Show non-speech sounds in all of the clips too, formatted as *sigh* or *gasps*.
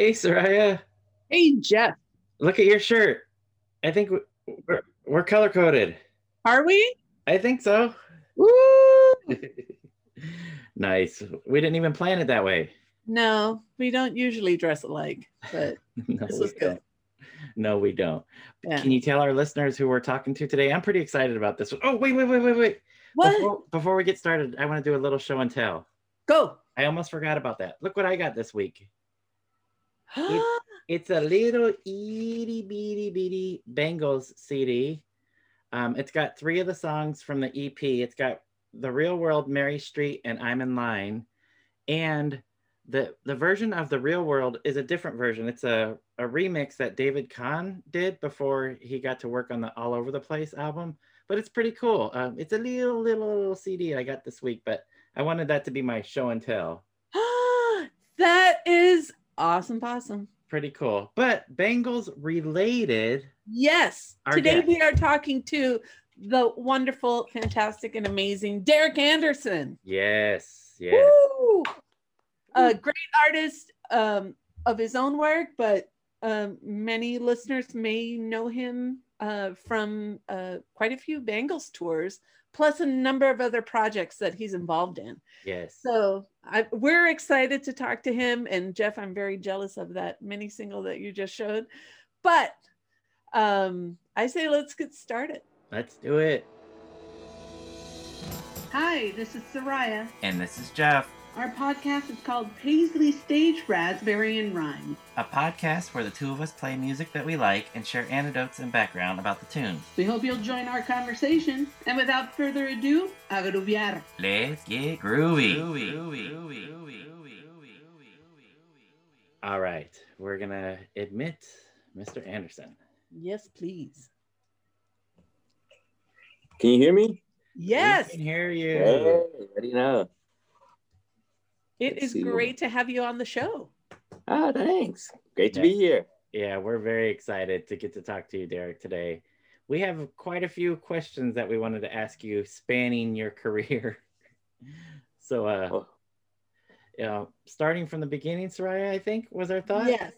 Hey, Soraya. Hey, Jeff. Look at your shirt. I think we're, we're color coded. Are we? I think so. Woo! *laughs* nice. We didn't even plan it that way. No, we don't usually dress alike, but *laughs* no, this we was good. don't. No, we don't. Yeah. Can you tell our listeners who we're talking to today? I'm pretty excited about this. Oh, wait, wait, wait, wait, wait. What? Before, before we get started, I want to do a little show and tell. Go. I almost forgot about that. Look what I got this week. *gasps* It's a little itty bitty bitty Bangles CD. Um, it's got three of the songs from the EP. It's got The Real World, Mary Street, and I'm in Line. And the the version of The Real World is a different version. It's a, a remix that David Kahne did before he got to work on the All Over the Place album. But it's pretty cool. Um, it's a little, little, little CD I got this week, but I wanted that to be my show and tell. *gasps* that is awesome, possum. Pretty cool. But Bangles related. Yes. Today guest. we are talking to the wonderful, fantastic, and amazing Derek Anderson. Yes, yes. Woo! A great artist um, of his own work, but um, many listeners may know him uh, from uh, quite a few Bangles tours, plus a number of other projects that he's involved in. Yes. So I, we're excited to talk to him. And Jeff, I'm very jealous of that mini single that you just showed. But um, I say let's get started. Let's do it. Hi, this is Soraya. And this is Jeff, Our podcast is called Paisley Stage Raspberry and Rhyme. a podcast where the two of us play music that we like and share anecdotes and background about the tunes. We hope you'll join our conversation. And without further ado, agruviar. Let's get groovy. All right, we're gonna admit Mr. Anderson. Yes, please. Can you hear me? Yes, we can hear you. Hey, what do you know? It let's is see. great to have you on the show. Ah, thanks. Great to Yeah. be here. Yeah, we're very excited to get to talk to you, Derek, today. We have quite a few questions that we wanted to ask you spanning your *laughs* career. so, uh, Oh, you know, starting from the beginning, Soraya, I think was our thought. Yes.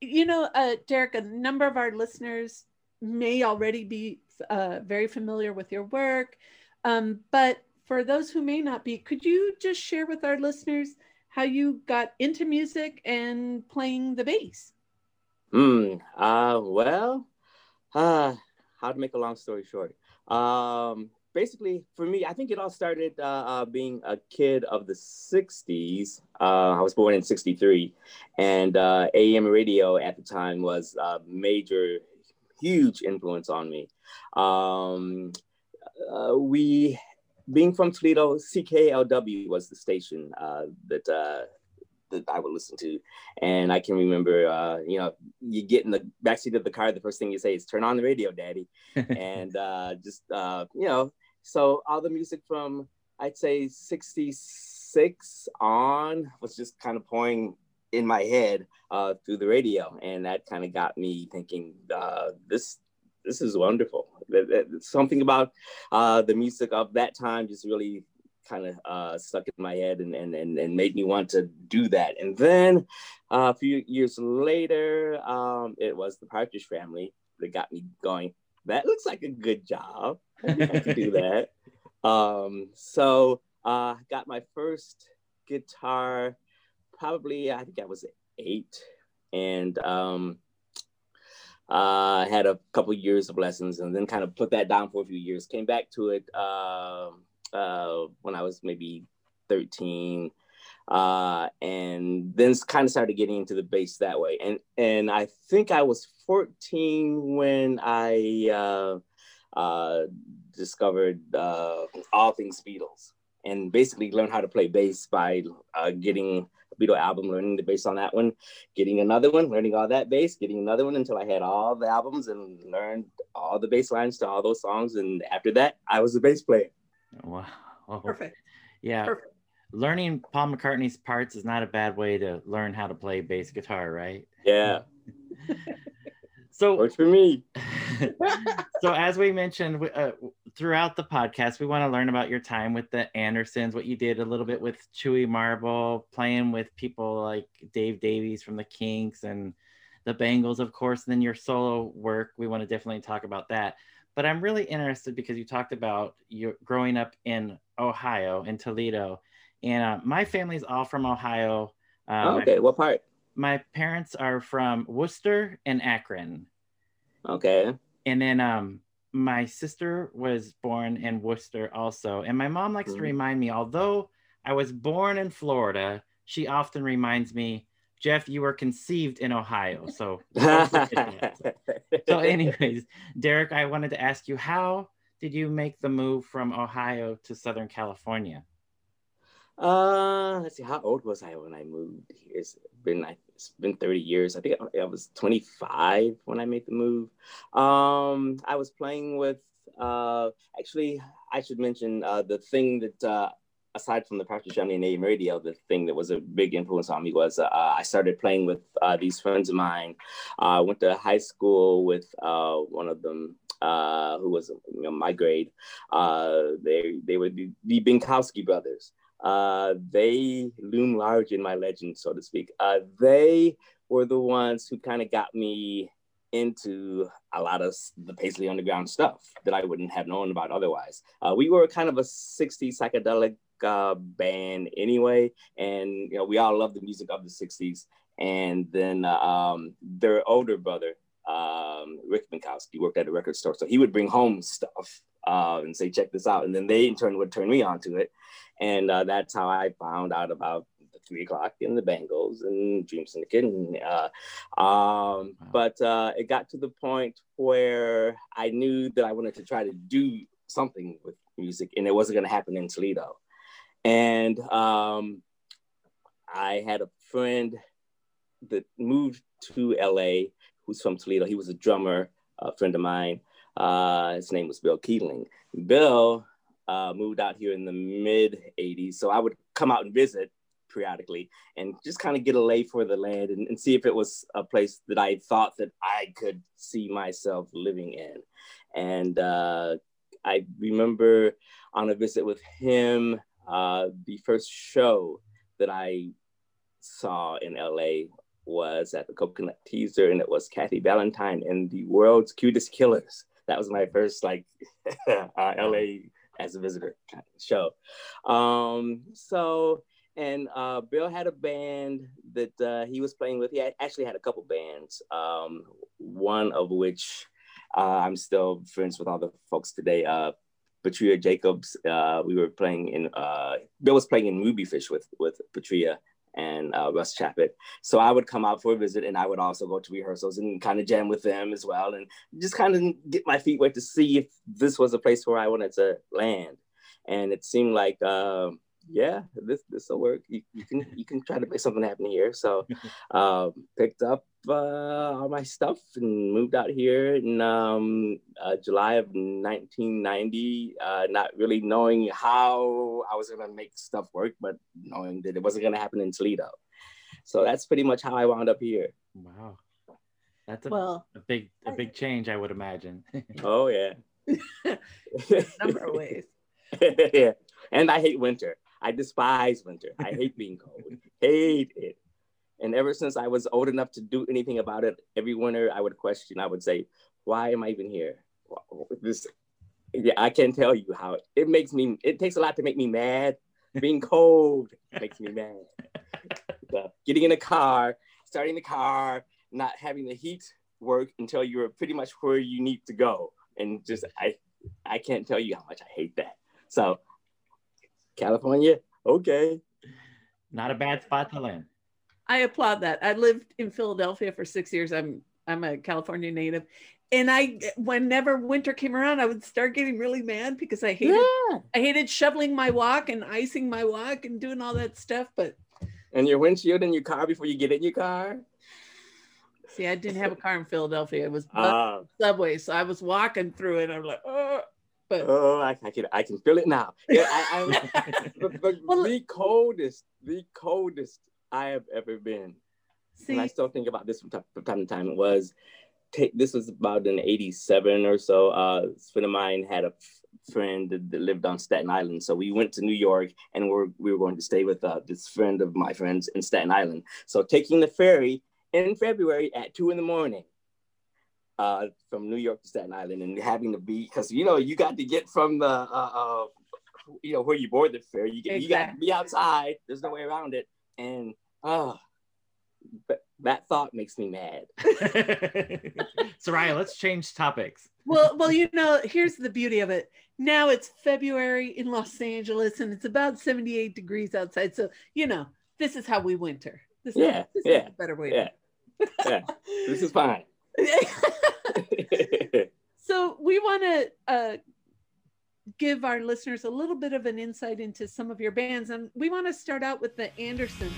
You know, uh, Derek, a number of our listeners may already be uh, very familiar with your work. Um, but for those who may not be, could you just share with our listeners how you got into music and playing the bass? Hmm. Uh, well, uh, how to make a long story short. Um, basically, for me, I think it all started uh, uh, being a kid of the 60s. Uh, I was born in 63, and uh, AM radio at the time was a major, huge influence on me. Um, we, being from Toledo, CKLW was the station uh, that. Uh, that I would listen to. And I can remember, uh, you know, you get in the backseat of the car, the first thing you say is turn on the radio, daddy. *laughs* and uh, just, uh, you know, so all the music from, I'd say 66 on was just kind of pouring in my head uh, through the radio. And that kind of got me thinking, uh, this, this is wonderful. Something about uh, the music of that time just really kind of uh, stuck in my head and, and, and, and made me want to do that. And then uh, a few years later, um, it was the Partridge Family that got me going. That looks like a good job. I I could do *laughs* that. Um, so uh, got my first guitar, probably I think I was eight, and um, uh, had a couple years of lessons, and then kind of put that down for a few years. Came back to it. Um, uh, when I was maybe 13. Uh, and then kind of started getting into the bass that way. And and I think I was 14 when I uh, uh, discovered uh, all things Beatles and basically learned how to play bass by uh, getting Beatle album, learning the bass on that one, getting another one, learning all that bass, getting another one until I had all the albums and learned all the bass lines to all those songs. And after that, I was a bass player. Wow. Perfect. Yeah. Perfect. Learning Paul McCartney's parts is not a bad way to learn how to play bass guitar, right? Yeah, *laughs* So, works for me. *laughs* *laughs* so as we mentioned, uh, throughout the podcast, we want to learn about your time with the Andersons, what you did a little bit with Chewy Marble, playing with people like Dave Davies from the Kinks and the Bangles, of course, and then your solo work. We want to definitely talk about that. But I'm really interested because you talked about your growing up in Ohio, in Toledo, and uh, my family's all from Ohio. Um, okay, what part? My parents are from Worcester and Akron. Okay. And then um, my sister was born in Worcester also. And my mom likes mm-hmm. to remind me, although I was born in Florida, she often reminds me, Jeff, you were conceived in Ohio. So, *laughs* so anyways, Derek, I wanted to ask you, how did you make the move from Ohio to Southern California? Uh, let's see. How old was I when I moved here? It's been it's been 30 years. I think I, was 25 when I made the move. Um, I was playing with. Uh, actually, I should mention uh, the thing that uh, aside from the Partridge Family and AM radio, the thing that was a big influence on me was uh, I started playing with uh, these friends of mine. I went to high school with uh, one of them uh, who was you know, my grade. Uh, they they were the, the Binkowski brothers uh, they loom large in my legend, so to speak. Uh, they were the ones who kind of got me into a lot of the Paisley Underground stuff that I wouldn't have known about otherwise. Uh, we were kind of a 60s psychedelic uh, band anyway, and you know we all loved the music of the 60s. And then uh, um, their older brother, um, Rick Binkowski, worked at a record store, so he would bring home stuff uh, and say, check this out. And then they in turn would turn me on to it. And uh, that's how I found out about the three o'clock and the Bangles and Dream Syndicate. And, uh, um, but uh, it got to the point where I knew that I wanted to try to do something with music and it wasn't going to happen in Toledo. And um, I had a friend that moved to LA who's from Toledo. He was a drummer, a friend of mine. Uh, his name was Bill Keeling. Bill uh, moved out here in the mid 80s. So I would come out and visit periodically and just kind of get a lay for the land and, and, see if it was a place that I thought that I could see myself living in. And uh, I remember on a visit with him, uh, the first show that I saw in LA was at the Coconut Teaszer, and it was Kathy Valentine and the World's Cutest Killers that was my first like *laughs* uh, LA as a visitor show. Um, so and uh, Bill had a band that uh, he was playing with. He had, actually had a couple bands, um, one of which uh, I'm still friends with all the folks today. Uh, Patria Jacobs, uh, we were playing in, uh, Bill was playing in Movie Fish with, with Patria and uh, Russ Chappett. So I would come out for a visit and I would also go to rehearsals and kind of jam with them as well and just kind of get my feet wet to see if this was a place where I wanted to land. And it seemed like, uh, yeah, this this will work. You, you can you can try to make something happen here. So *laughs* um, picked up uh, all my stuff and moved out here in um, uh, July of 1990. Uh, not really knowing how I was gonna make stuff work, but knowing that it wasn't gonna happen in Toledo. So that's pretty much how I wound up here. Wow, that's a, well, a big a big change, I would imagine. *laughs* oh yeah, *laughs* number of ways. yeah, and I hate winter. I despise winter. I hate being cold. hate it. And ever since I was old enough to do anything about it, every winter I would question. I would say, "Why am I even here?" This, yeah, I can't tell you how it makes me. It takes a lot to make me mad. Being cold makes me mad. getting in a car, starting the car, not having the heat work until you're pretty much where you need to go, and just I, I can't tell you how much I hate that. So California, okay. Not a bad spot to land. I applaud that. I lived in Philadelphia for six years. I'm I'm a California native, and I whenever winter came around, I would start getting really mad because I hated yeah. I hated shoveling my walk and icing my walk and doing all that stuff. But and your windshield in your car before you get in your car. See, I didn't have a car in Philadelphia. It was uh, subway, so I was walking through it. I'm like, oh, but oh, I, I, can I can feel it now. Yeah, I, I *laughs* well, the coldest, the coldest I have ever been. See, and I still think about this from time, from time to time. It was take this was about an '87 or so. Uh, a friend of mine had a friend that, that, lived on Staten Island. So we went to New York and we're, we were going to stay with uh, this friend of my friends in Staten Island. So taking the ferry in February at two in the morning uh, from New York to Staten Island and having to be, because, you know, you got to get from the, uh, uh, you know, where you board the ferry, you, exactly. you got to be outside. There's no way around it. And, oh, but that thought makes me mad. *laughs* Soraya, let's change topics. Well, well, you know, here's the beauty of it. Now it's February in Los Angeles and it's about 78 degrees outside. So, you know, this is how we winter. This yeah, is, this yeah, is a better way. Yeah, yeah. This is fine. *laughs* *laughs* so we want to uh, give our listeners a little bit of an insight into some of your bands, and we want to start out with the Andersons.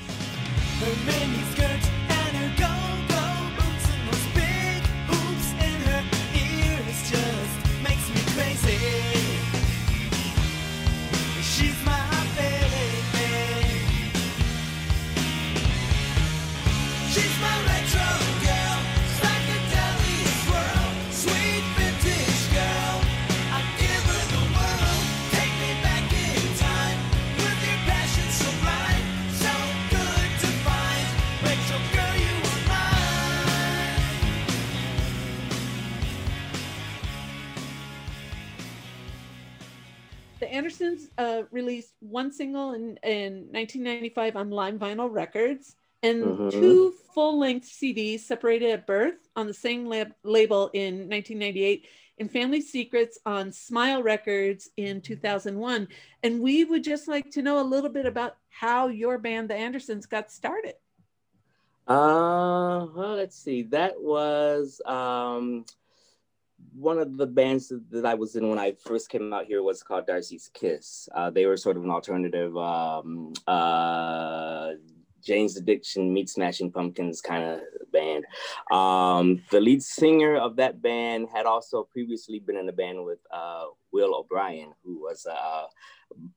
Andersons uh, released one single in, in 1995 on Lime Vinyl Records and mm-hmm. two full length CDs separated at birth on the same lab- label in 1998 and Family Secrets on Smile Records in 2001. And we would just like to know a little bit about how your band, The Andersons, got started. Uh, well, let's see. That was um, one of the bands that I was in when I first came out here was called Darcy's Kiss. Uh, they were sort of an alternative um, uh, Jane's Addiction meets Smashing Pumpkins kind of band. Um, the lead singer of that band had also previously been in a band with uh, Will O'Brien, who was uh,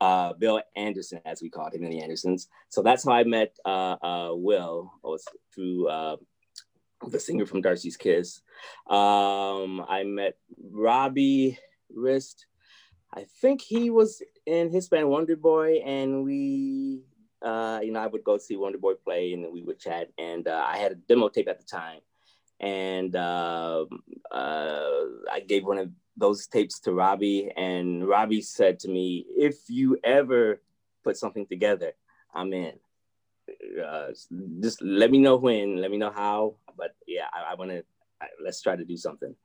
uh, Bill Anderson, as we called him in the Andersons. So that's how I met uh, uh, Will, was through the singer from Darcy's Kiss. Um, I met Robbie Rist. I think he was in his band Wonder Boy, and we, uh, you know, I would go see Wonder Boy play, and we would chat. And uh, I had a demo tape at the time, and uh, I gave one of those tapes to Robbie, and Robbie said to me, "If you ever put something together, I'm in." Uh, just let me know when, let me know how. But yeah, I, I want to let's try to do something.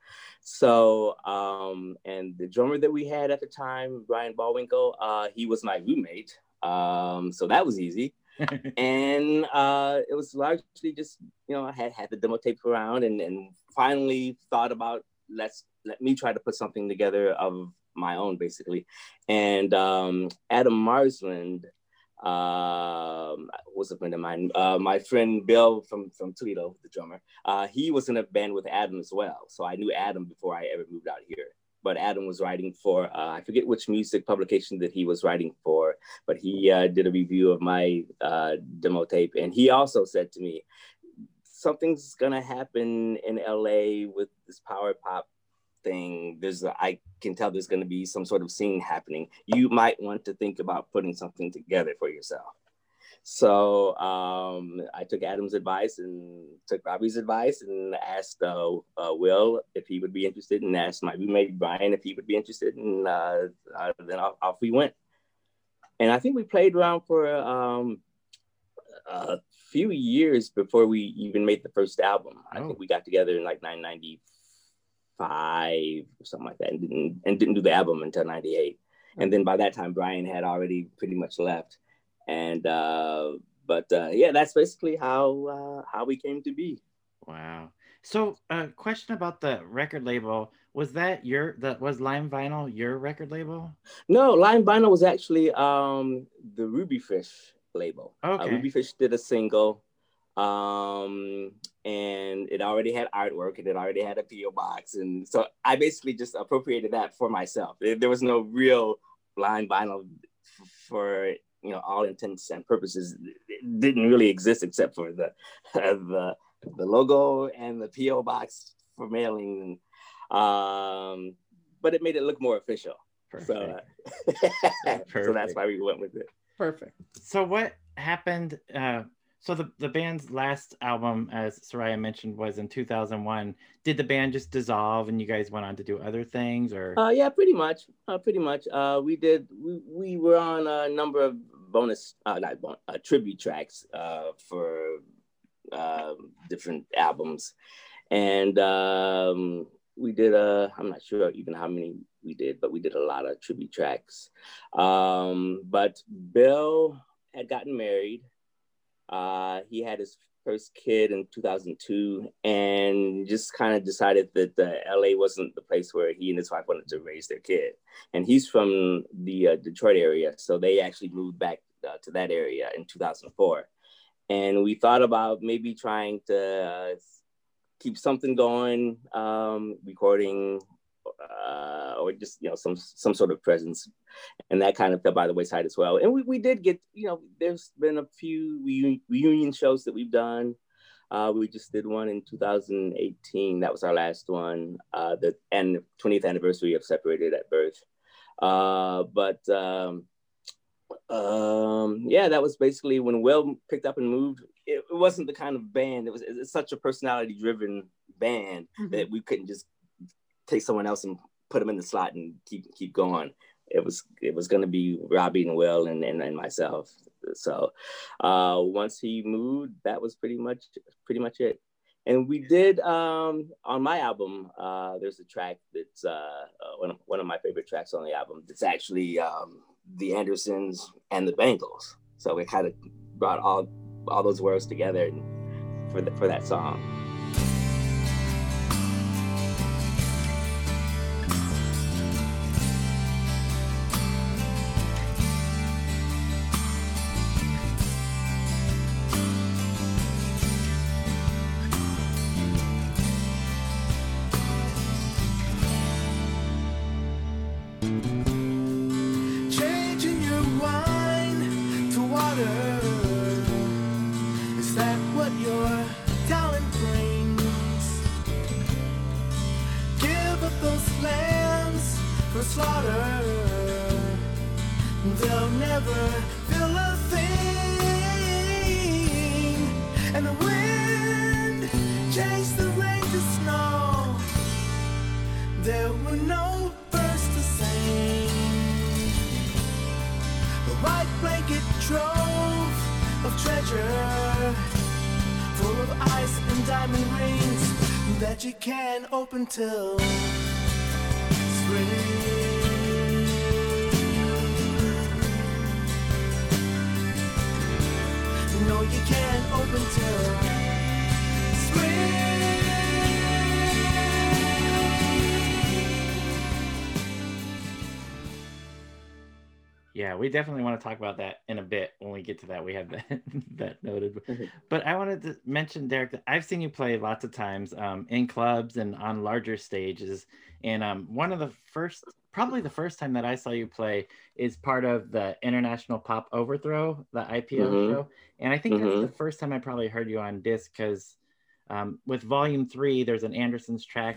So, um, and the drummer that we had at the time, Brian Ballwinkle, uh, he was my roommate. Um, so that was easy. *laughs* and uh, it was largely just, you know, I had had the demo tape around and, and finally thought about let's let me try to put something together of my own, basically. And um, Adam Marsland um, was a friend of mine. Uh, my friend Bill from from Toledo, the drummer, uh, he was in a band with Adam as well. So I knew Adam before I ever moved out here. But Adam was writing for uh, I forget which music publication that he was writing for, but he uh, did a review of my uh, demo tape, and he also said to me, "Something's gonna happen in LA with this power pop thing. There's a, I can tell there's going to be some sort of scene happening. You might want to think about putting something together for yourself. So um, I took Adam's advice and took Robbie's advice and asked uh, uh, Will if he would be interested, and asked my roommate Brian if he would be interested, and uh, uh, then off, off, we went. And I think we played around for um, a few years before we even made the first album. Oh. I think oh. we got together in like 1990. Five or something like that and didn't, and didn't do the album until 98 and then by that time brian had already pretty much left. And uh, but uh, yeah that's basically how uh, how we came to be. Wow. So a question about the record label. Was that your that was lime vinyl your record label? No lime vinyl was actually um the ruby fish label. Uh, okay. ruby fish did a single um, and it already had artwork and it already had a PO box, and so I basically just appropriated that for myself. There was no real Lime Vinyl for you know all intents and purposes. It didn't really exist except for the *laughs* the the logo and the PO box for mailing. Um, but it made it look more official. Perfect. So, *laughs* uh, so that's why we went with it. Perfect. So what happened? Uh, so the the band's last album, as Soraya mentioned, was in 2001. Did the band just dissolve and you guys went on to do other things, or? Uh, yeah, pretty much. Uh, pretty much. Uh, we did. We, we were on a number of bonus, uh, not bonus, uh, tribute tracks uh, for uh, different albums, and um, we did a. I'm not sure even how many we did, but we did a lot of tribute tracks. Um, but Bill had gotten married. Uh, he had his first kid in 2002 and just kind of decided that uh, LA wasn't the place where he and his wife wanted to raise their kid. And he's from the uh, Detroit area. So they actually moved back uh, to that area in 2004. And we thought about maybe trying to uh, keep something going, um, recording uh, or just you know some some sort of presence, and that kind of fell by the wayside as well. And we, we did get you know there's been a few reunion, reunion shows that we've done. Uh, we just did one in 2018. That was our last one. Uh, the and 20th anniversary of Separated at Birth. Uh, but um, um, yeah, that was basically when Will picked up and moved. It, it wasn't the kind of band. It was it's such a personality driven band mm-hmm. that we couldn't just take someone else and put them in the slot and keep keep going. It was it was going to be Robbie and Will and, and, and myself. So uh, once he moved, that was pretty much pretty much it. And we did um, on my album. Uh, there's a track that's uh, uh one of one of my favorite tracks on the album. It's actually um, the Andersons and the Bangles. So we kind of brought all all those worlds together for the, for that song. Until spring. No, you can't open till spring. Yeah, we definitely want to talk about that in a bit when we get to that. We have that *laughs* that noted. But I wanted to mention, Derek, that I've seen you play lots of times um, in clubs and on larger stages. And um, one of the first, probably the first time that I saw you play is part of the International Pop Overthrow, the IPO mm-hmm. show. And I think mm-hmm. that's the first time I probably heard you on disc because um, with Volume 3, there's an Andersons track.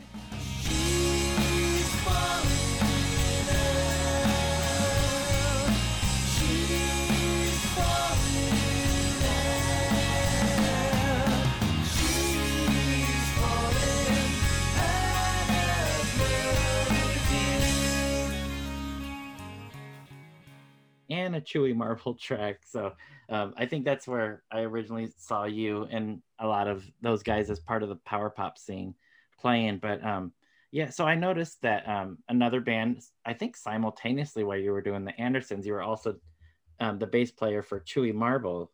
And a Chewy Marble *laughs* track. So um, I think that's where I originally saw you and a lot of those guys as part of the power pop scene playing. But um, yeah, so I noticed that um, another band, I think simultaneously while you were doing the Andersons, you were also um, the bass player for Chewy Marble.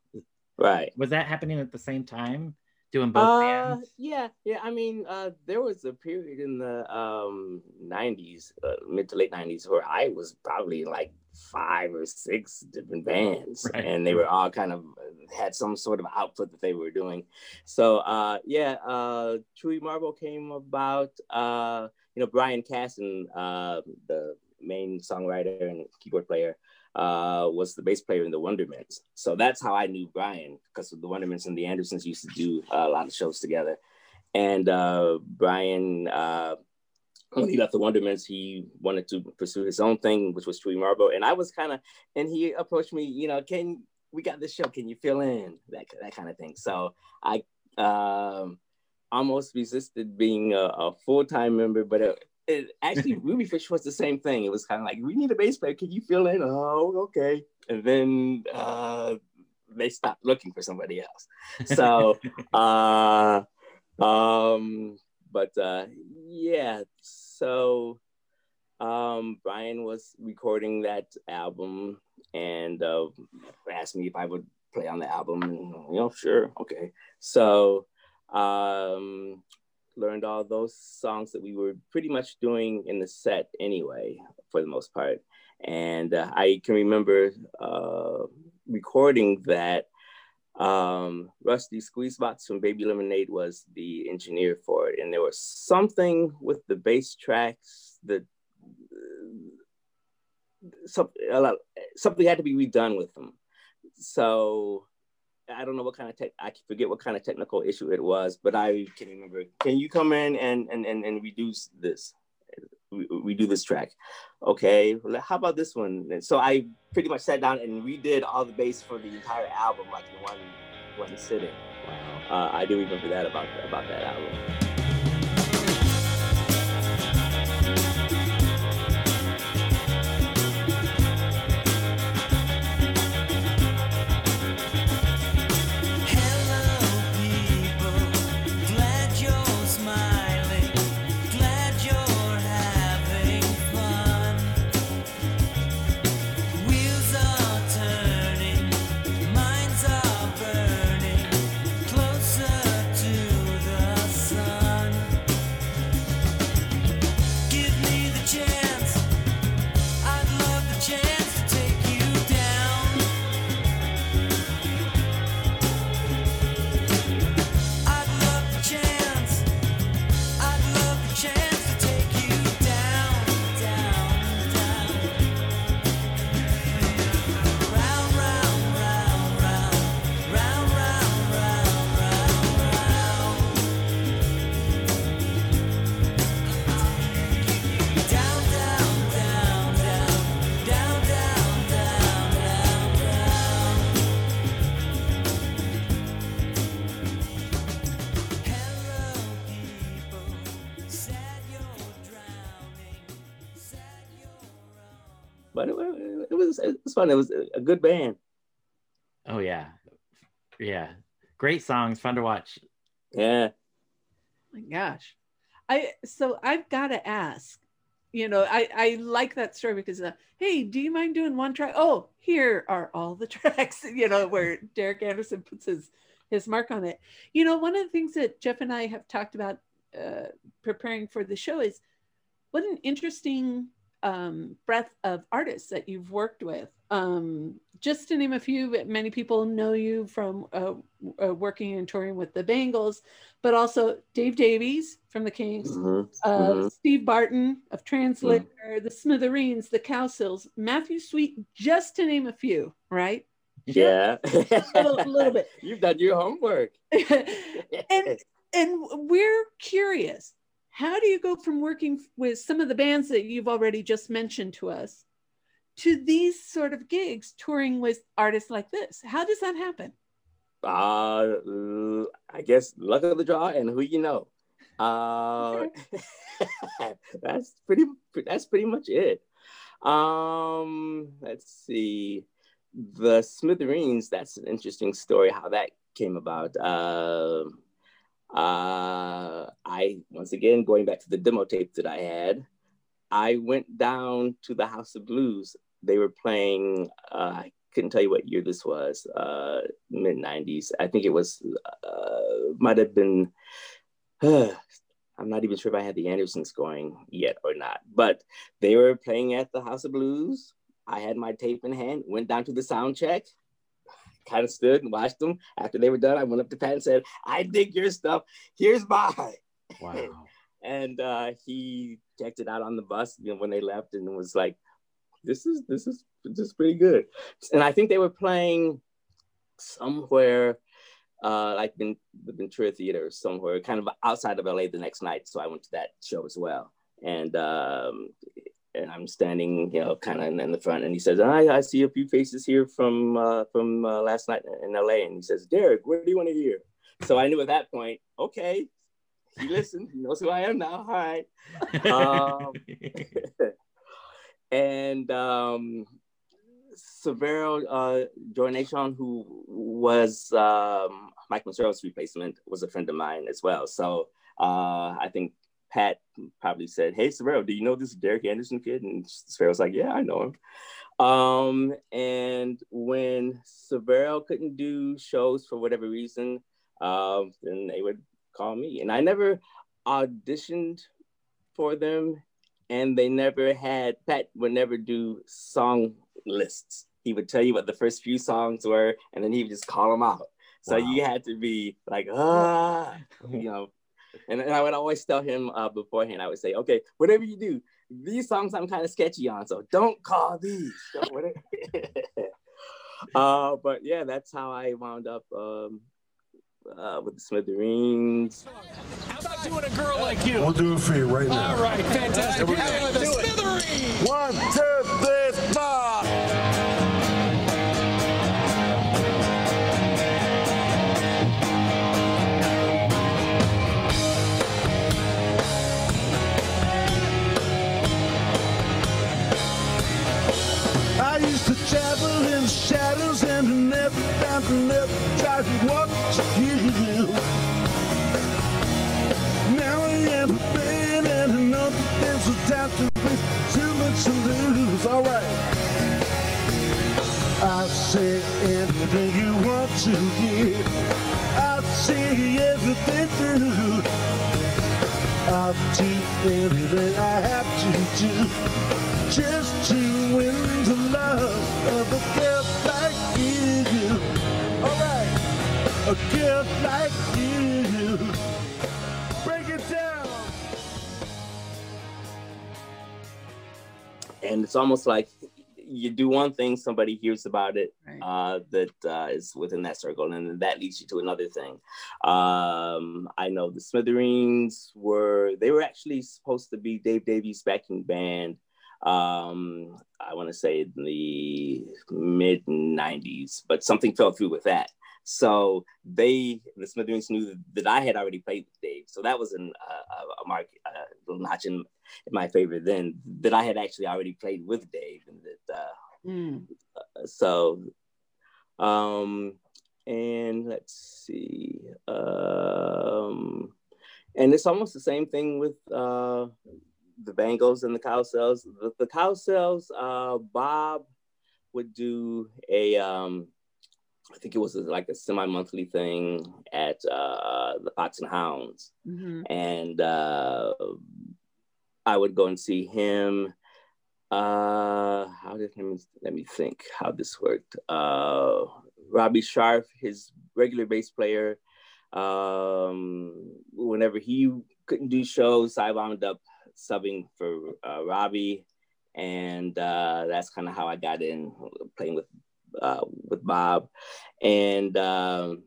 Right. Was that happening at the same time? Doing both uh, bands? Yeah, yeah. I mean, uh, there was a period in the um, 90s, uh, mid to late 90s, where I was probably like five or six different bands right. and they were all kind of uh, had some sort of output that they were doing so uh yeah uh chewy marble came about uh you know brian kassan uh the main songwriter and keyboard player uh, was the bass player in the Wondermints. So that's how I knew Brian because the Wondermints and the Andersons used to do uh, a lot of shows together. And uh, Brian uh, when he left the Wondermints, he wanted to pursue his own thing, which was Chewy Marble. And I was kind of, and he approached me, you know, can we got this show? Can you fill in that that kind of thing? So I um, almost resisted being a, a full time member, but it, it actually Ruby Fish was the same thing. It was kind of like we need a bass player. Can you fill in? Oh, okay. And then uh, they stopped looking for somebody else. So, *laughs* uh, um, but uh, yeah. So um, Brian was recording that album and uh, asked me if I would play on the album. And, you know, sure, okay. So um, learned all those songs that we were pretty much doing in the set anyway, for the most part. And uh, I can remember uh, recording that um, Rusty Squeezebox from Baby Lemonade was the engineer for it. And there was something with the bass tracks that a lot, something had to be redone with them. So I don't know what kind of tech I forget what kind of technical issue it was, but I can remember. Can you come in and and and, and reduce this? We, we do this track. Okay, well, how about this one? And so I pretty much sat down and redid all the bass for the entire album, like in one one sitting. Wow. Uh, I do remember that about about that album. Was fun. It was a good band. Oh yeah, yeah, great songs, fun to watch. Yeah. my gosh, I so I've got to ask. You know, I I like that story because uh, hey, do you mind doing one track? Oh, here are all the *laughs* tracks. You know, where Derek Anderson puts his his mark on it. You know, one of the things that Jeff and I have talked about uh, preparing for the show is what an interesting um, breadth of artists that you've worked with. Um, just to name a few, many people know you from uh, uh, working and touring with the Bangles, but also Dave Davies from the Kinks, Mhm, uh, mhm. Steve Barton of Translator, the Smithereens, the Cowsills, Matthew Sweet, just to name a few, right? Yeah. *laughs* A little, little bit. *laughs* You've done your homework. *laughs* and and we're curious how do you go from working with some of the bands that you've already just mentioned to us to these sort of gigs touring with artists like this how does that happen uh, I guess luck of the draw and who you know. Uh, *laughs* that's pretty. That's pretty much it. Um, let's see. The Smithereens. That's an interesting story. How that came about. Uh, uh, I once again going back to the demo tape that I had. I went down to the House of Blues. They were playing. Uh, I couldn't tell you what year this was. Uh, Mid '90s. I think it was. Uh, might have been. *sighs* I'm not even sure if I had the Andersons going yet or not, but they were playing at the House of Blues. I had my tape in hand, went down to the sound check, kind of stood and watched them. After they were done, I went up to Pat and said, I dig your stuff. Here's mine. Wow. *laughs* And uh, he checked it out on the bus you know, when they left and was like, this is this is this is pretty good. And I think they were playing somewhere uh, like in the Ventura Theater somewhere, kind of outside of LA the next night. So I went to that show as well. and um, and I'm standing, you know, kind of in the front, and he says, "I I see a few faces here from uh, from uh, last night in L.A." And he says, "Derek, what do you want to hear?" So I knew at that point, okay, he listened, he knows who I am now. All right. *laughs* Um, *laughs* and um, Severo uh, Jornacion, who was um, Mike Mesaros' replacement, was a friend of mine as well. So uh, I think Pat probably said, "Hey, Severo, do you know this Derek Anderson kid?" And Severo's like, "Yeah, I know him." Um, and when Severo couldn't do shows for whatever reason, um, then they would call me, and I never auditioned for them, and they never had Pat would never do song lists. He would tell you what the first few songs were, and then he would just call them out. So Wow. you had to be like, ah, you know. And, and I would always tell him uh, beforehand, I would say, okay, whatever you do, these songs I'm kind of sketchy on, so don't call these. *laughs* Don't- *laughs* uh, but yeah, that's how I wound up um, uh, with the Smithereens. How about doing a girl like you? We'll do it for you right now. All right, fantastic. Here we How go. about the Smithereens? One, two, three, four. I used to travel in the shadows and never found to never tried to watch a to waste too much to lose. All right. I'll say anything you want to hear. I'll see everything through. I'll do anything I have to do just to win the love of a girl like you. All right, a girl like you. And it's almost like you do one thing, somebody hears about it Right. uh, that uh, is within that circle, and then that leads you to another thing. Um, I know the Smithereens were they were actually supposed to be Dave Davies' backing band. Um, I want to say in the mid '90s, but something fell through with that. So they, the Smithereens, knew that I had already played with Dave, so that was an, uh, a, mark, a little notch in in my favor then that I had actually already played with Dave and that uh, Mm. so um and let's see um and it's almost the same thing with uh the Bangles and the Cowsills the, the Cowsills uh Bob would do a um I think it was like a semi-monthly thing at uh the Fox and Hounds Mhm. and uh, I would go and see him. Uh, how did let me let me think how this worked. Uh, Robbie Sharp, his regular bass player. Um, whenever he couldn't do shows, I wound up subbing for uh, Robbie, and uh, that's kind of how I got in playing with uh, with Bob. And um,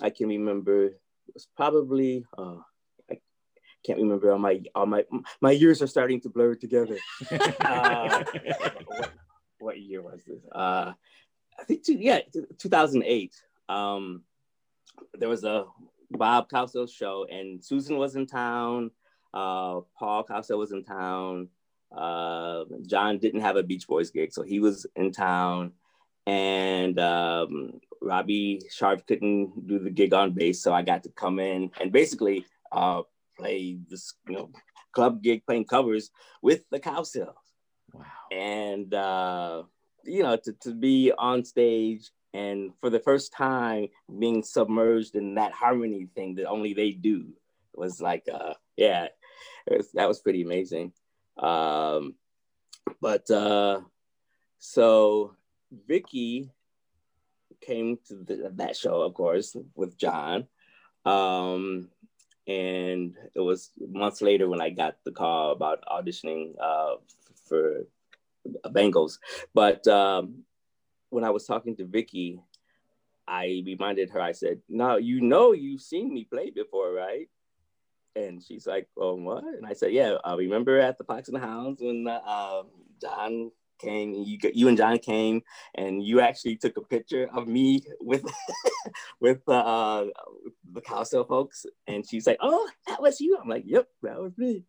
I can remember it was probably. Uh, I can't remember all my all my my years are starting to blur together. *laughs* Uh, what, what year was this? Uh, I think two, yeah, 2008. Um, there was a Bob Cowsill show, and Susan was in town. Uh, Paul Cowsill was in town. Uh, John didn't have a Beach Boys gig, so he was in town. And um, Robbie Sharp couldn't do the gig on bass, so I got to come in and basically uh, play this, you know, club gig playing covers with the Cowsills Wow. and uh, you know to, to be on stage and for the first time being submerged in that harmony thing that only they do was like uh yeah it was, that was pretty amazing um but uh so vicki came to the, that show of course with john um and it was months later when I got the call about auditioning uh, for Bangles. But um, when I was talking to Vicki, I reminded her. I said, "Now you know you've seen me play before, right?" And she's like, "Oh, what?" And I said, "Yeah, I remember at the Fox and the Hounds when uh, um, John came, and you you and John came, and you actually took a picture of me with *laughs* with uh, the Cowsill folks." And she's like, "Oh, that was you." I'm like, "Yep, that was me."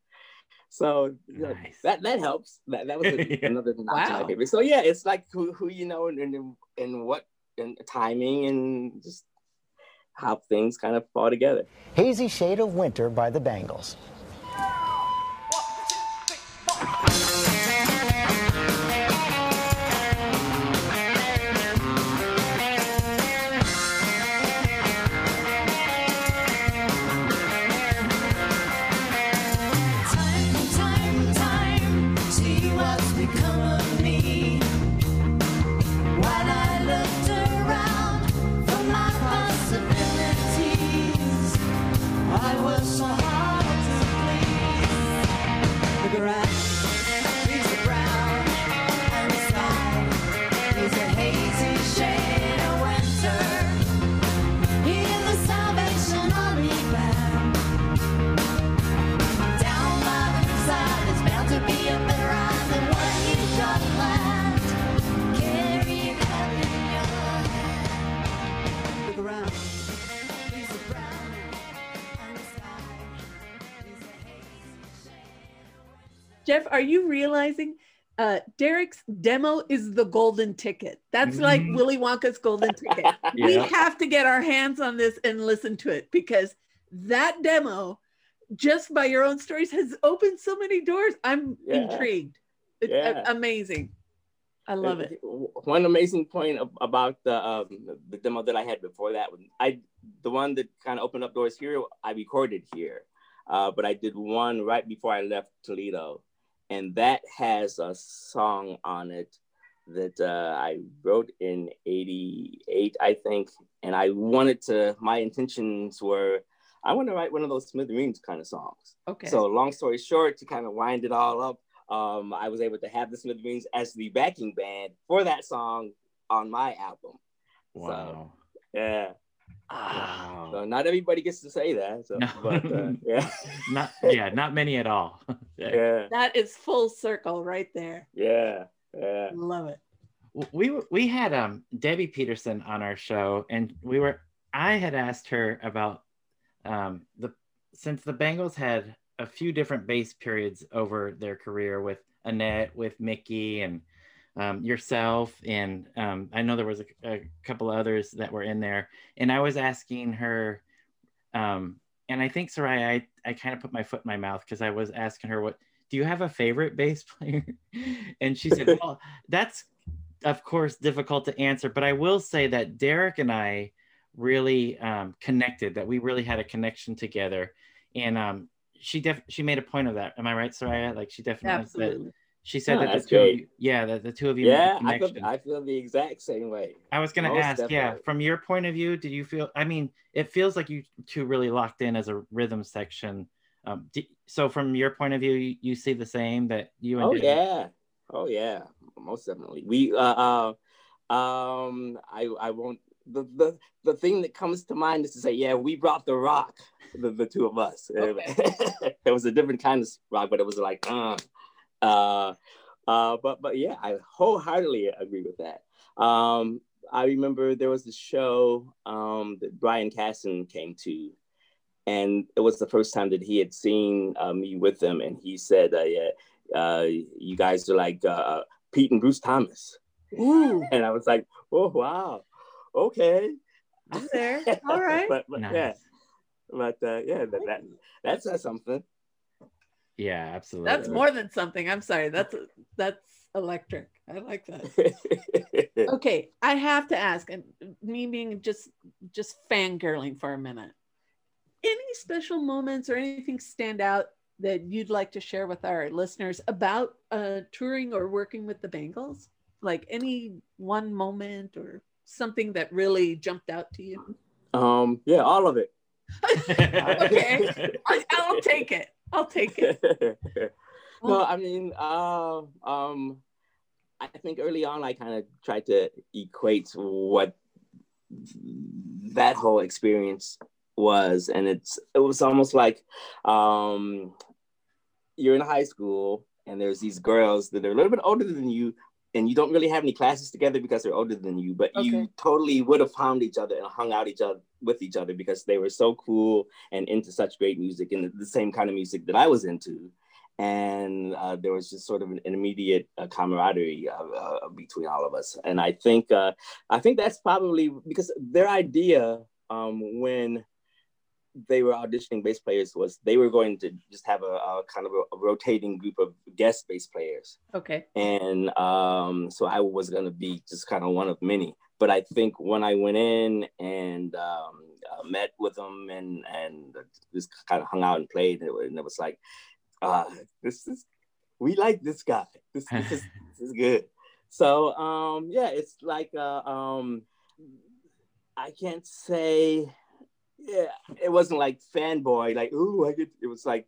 So you know, that that helps. That that was a- *laughs* Yeah. another notch Wow. paper. So yeah, it's like who who you know and and, and what and timing and just how things kind of fall together. Hazy Shade of Winter by the Bangles. Time, realizing uh, Derek's demo is the golden ticket? That's like Mhm. Willy Wonka's golden ticket. *laughs* We have to get our hands on this and listen to it because that demo, just by your own stories, has opened so many doors. I'm Yeah. intrigued. It- Yeah. amazing. I love it. One amazing point about the um, the demo that I had before that one, I the one that kind of opened up doors here, I recorded here, uh, but I did one right before I left Toledo, and that has a song on it that uh, I wrote in '88, I think, and I wanted to. My intentions were. I want to write one of those Smithereens kind of songs. Okay. So long story short, to kind of wind it all up, um, I was able to have the Smithereens as the backing band for that song on my album. Wow. Yeah. Wow. So not everybody gets to say that. So, No. but uh, *laughs* yeah, Not yeah, not many at all. *laughs* yeah, that is full circle right there. yeah, yeah. Love it. we we had um Debbie Peterson on our show, and we were I had asked her about um the since the Bangles had a few different bass periods over their career with Annette, with Mickey, and um, yourself, and um, I know there was a, a couple others that were in there, and I was asking her, um, and I think Soraya, I I kind of put my foot in my mouth because I was asking her what do you have a favorite bass *laughs* player, and she said, *laughs* well, that's of course difficult to answer but i will say that derek and i really um, connected that we really had a connection together. And um, she def- she made a point of that. Am i right soraya? Like she definitely said, Absolutely. She said Oh, that the two of you, yeah that the two of you Yeah, I feel, I feel the exact same way. I was going to Most ask, yeah, from your point of view, did you feel? I mean, it feels like you two really locked in as a rhythm section. Um, di- so, from your point of view, you, you see the same that you and Oh Debbie- yeah, oh yeah, most definitely. We uh, uh um I I won't the the the thing that comes to mind is to say yeah we brought the rock the, the two of us. *laughs* it was a different kind of rock, but it was like uh uh uh but but yeah I wholeheartedly agree with that. Um I remember there was a show um that Brian Kassan came to and it was the first time that he had seen uh, me with them and he said uh, yeah uh, you guys are like uh, Pete and Bruce Thomas. Ooh, And I was like, oh, wow. Okay. I'm there. *laughs* All right. but, but Nice. yeah, but uh, yeah, that, that, that says something. Yeah, absolutely. That's more than something. I'm sorry. That's that's electric. I like that. *laughs* Okay, I have to ask, and me being just just fangirling for a minute. Any special moments or anything stand out that you'd like to share with our listeners about uh, touring or working with the Bangles? Like any one moment or something that really jumped out to you? um, yeah, all of it. *laughs* Okay. *laughs* I, I'll take it. *laughs* I'll take it. *laughs* no, I mean, uh, um, I think early on I kind of tried to equate what that whole experience was, and it's it was almost like um, you're in high school and there's these girls that are a little bit older than you, and you don't really have any classes together because they're older than you, but you totally would have found each other and hung out each other with each other because they were so cool and into such great music and the same kind of music that I was into. And uh, there was just sort of an, an immediate uh, camaraderie uh, uh, between all of us. And I think uh, I think that's probably because their idea um, when they were auditioning bass players was they were going to just have a, a kind of a, a rotating group of guest bass players Okay. and um, so I was gonna be just kind of one of many. But I think when I went in and um, uh, met with them and and just kind of hung out and played, and it was, and it was like, uh, this is we like this guy. This, this is *laughs* this is good. So um, yeah, it's like uh, um, I can't say. Yeah, it wasn't like fanboy, like ooh, I get. It was like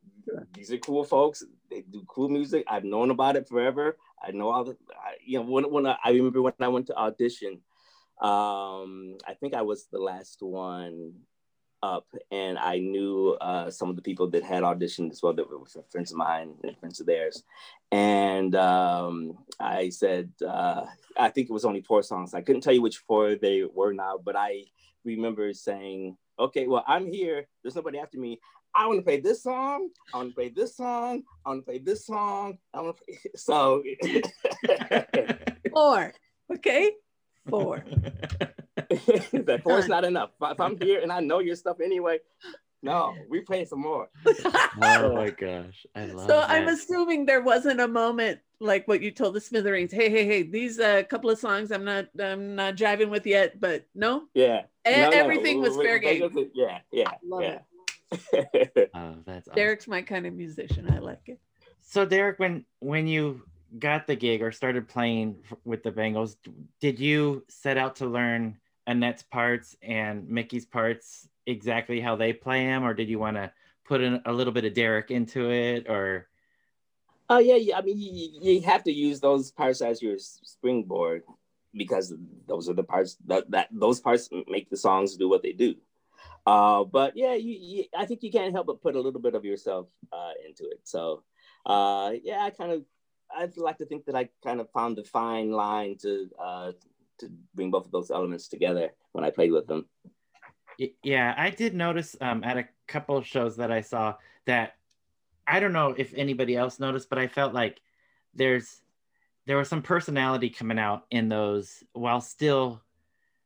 these are cool folks. They do cool music. I've known about it forever. I know all the, I, you know, when when I, I remember when I went to audition, um, I think I was the last one up, and I knew uh, some of the people that had auditioned as well that were friends of mine and friends of theirs, and um, I said, uh, I think it was only four songs. I couldn't tell you which four they were now, but I remember saying, okay, well, I'm here. There's nobody after me. I want to play this song. I want to play this song. I want to play this song. I want to play. *laughs* So, *laughs* Four. Okay. Four. *laughs* that four is not enough. If I'm here and I know your stuff anyway, no, we play some more. oh my gosh, I love it. So that. I'm assuming there wasn't a moment like what you told the Smithereens. Hey, hey, hey! These uh, couple of songs I'm not I'm not jiving with yet, but no, Yeah. No, no, everything was fair we- game. Yeah, yeah, Love yeah. *laughs* oh, that's awesome. Derek's my kind of musician. I like it. So Derek, when when you got the gig or started playing f- with the Bangles, did you set out to learn Annette's parts and Mickey's parts exactly how they play them, or did you want to put in a little bit of Derek into it, or Oh yeah, yeah. I mean, you, you have to use those parts as your springboard because those are the parts that, that those parts make the songs do what they do. Uh, but yeah, you, you, I think you can't help but put a little bit of yourself uh, into it. So uh, yeah, I kind of I'd like to think that I kind of found the fine line to uh, to bring both of those elements together when I played with them. Yeah, I did notice um, at a couple shows that I saw that I don't know if anybody else noticed, but I felt like there's there was some personality coming out in those while still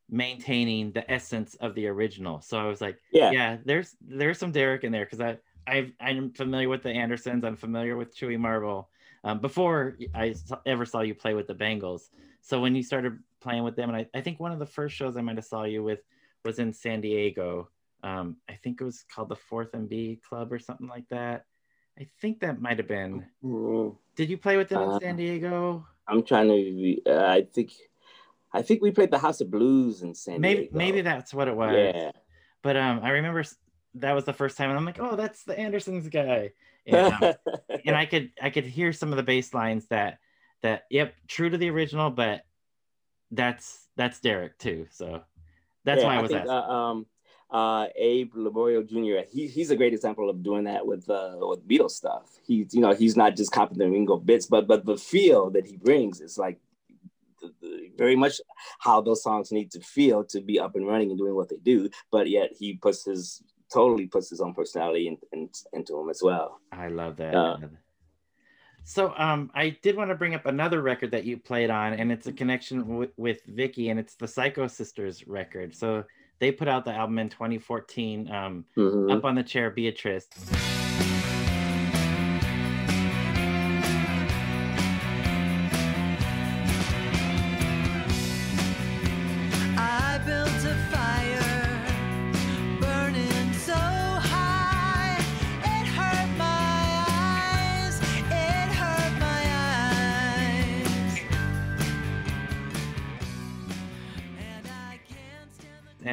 maintaining the essence of the original. So I was like, Yeah. yeah, there's there's some Derek in there because I I've, I'm familiar with the Andersons. I'm familiar with Chewy Marble um, before I ever saw you play with the Bangles. So when you started playing with them, and I, I think one of the first shows I might have saw you with was in San Diego. Um, I think it was called the Fourth and B Club or something like that. I think that might have been. Mm, Did you play with them Uh, in San Diego? I'm trying to. Uh, I think I think we played the House of Blues in San Maybe Diego. maybe that's what it was. Yeah. But um, I remember that was the first time, and I'm like, oh, that's the Andersons guy. *laughs* And, um, and I could I could hear some of the bass lines that that yep, true to the original, but that's that's Derek too. So that's Yeah, why I was think, asking. Uh, um, uh, Abe Laboriel Jr. He, he's a great example of doing that with uh, with Beatles stuff. He's you know he's not just copying the Ringo bits, but but the feel that he brings is like the, the, very much how those songs need to feel to be up and running and doing what they do. But yet he puts his totally puts his own personality in, in, into them as well. I love that. uh, so um, I did want to bring up another record that you played on, and it's a connection w- with Vicki, and it's the Psycho Sisters record. So they put out the album in 2014, um, Mhm. Up on the Chair, Beatrice.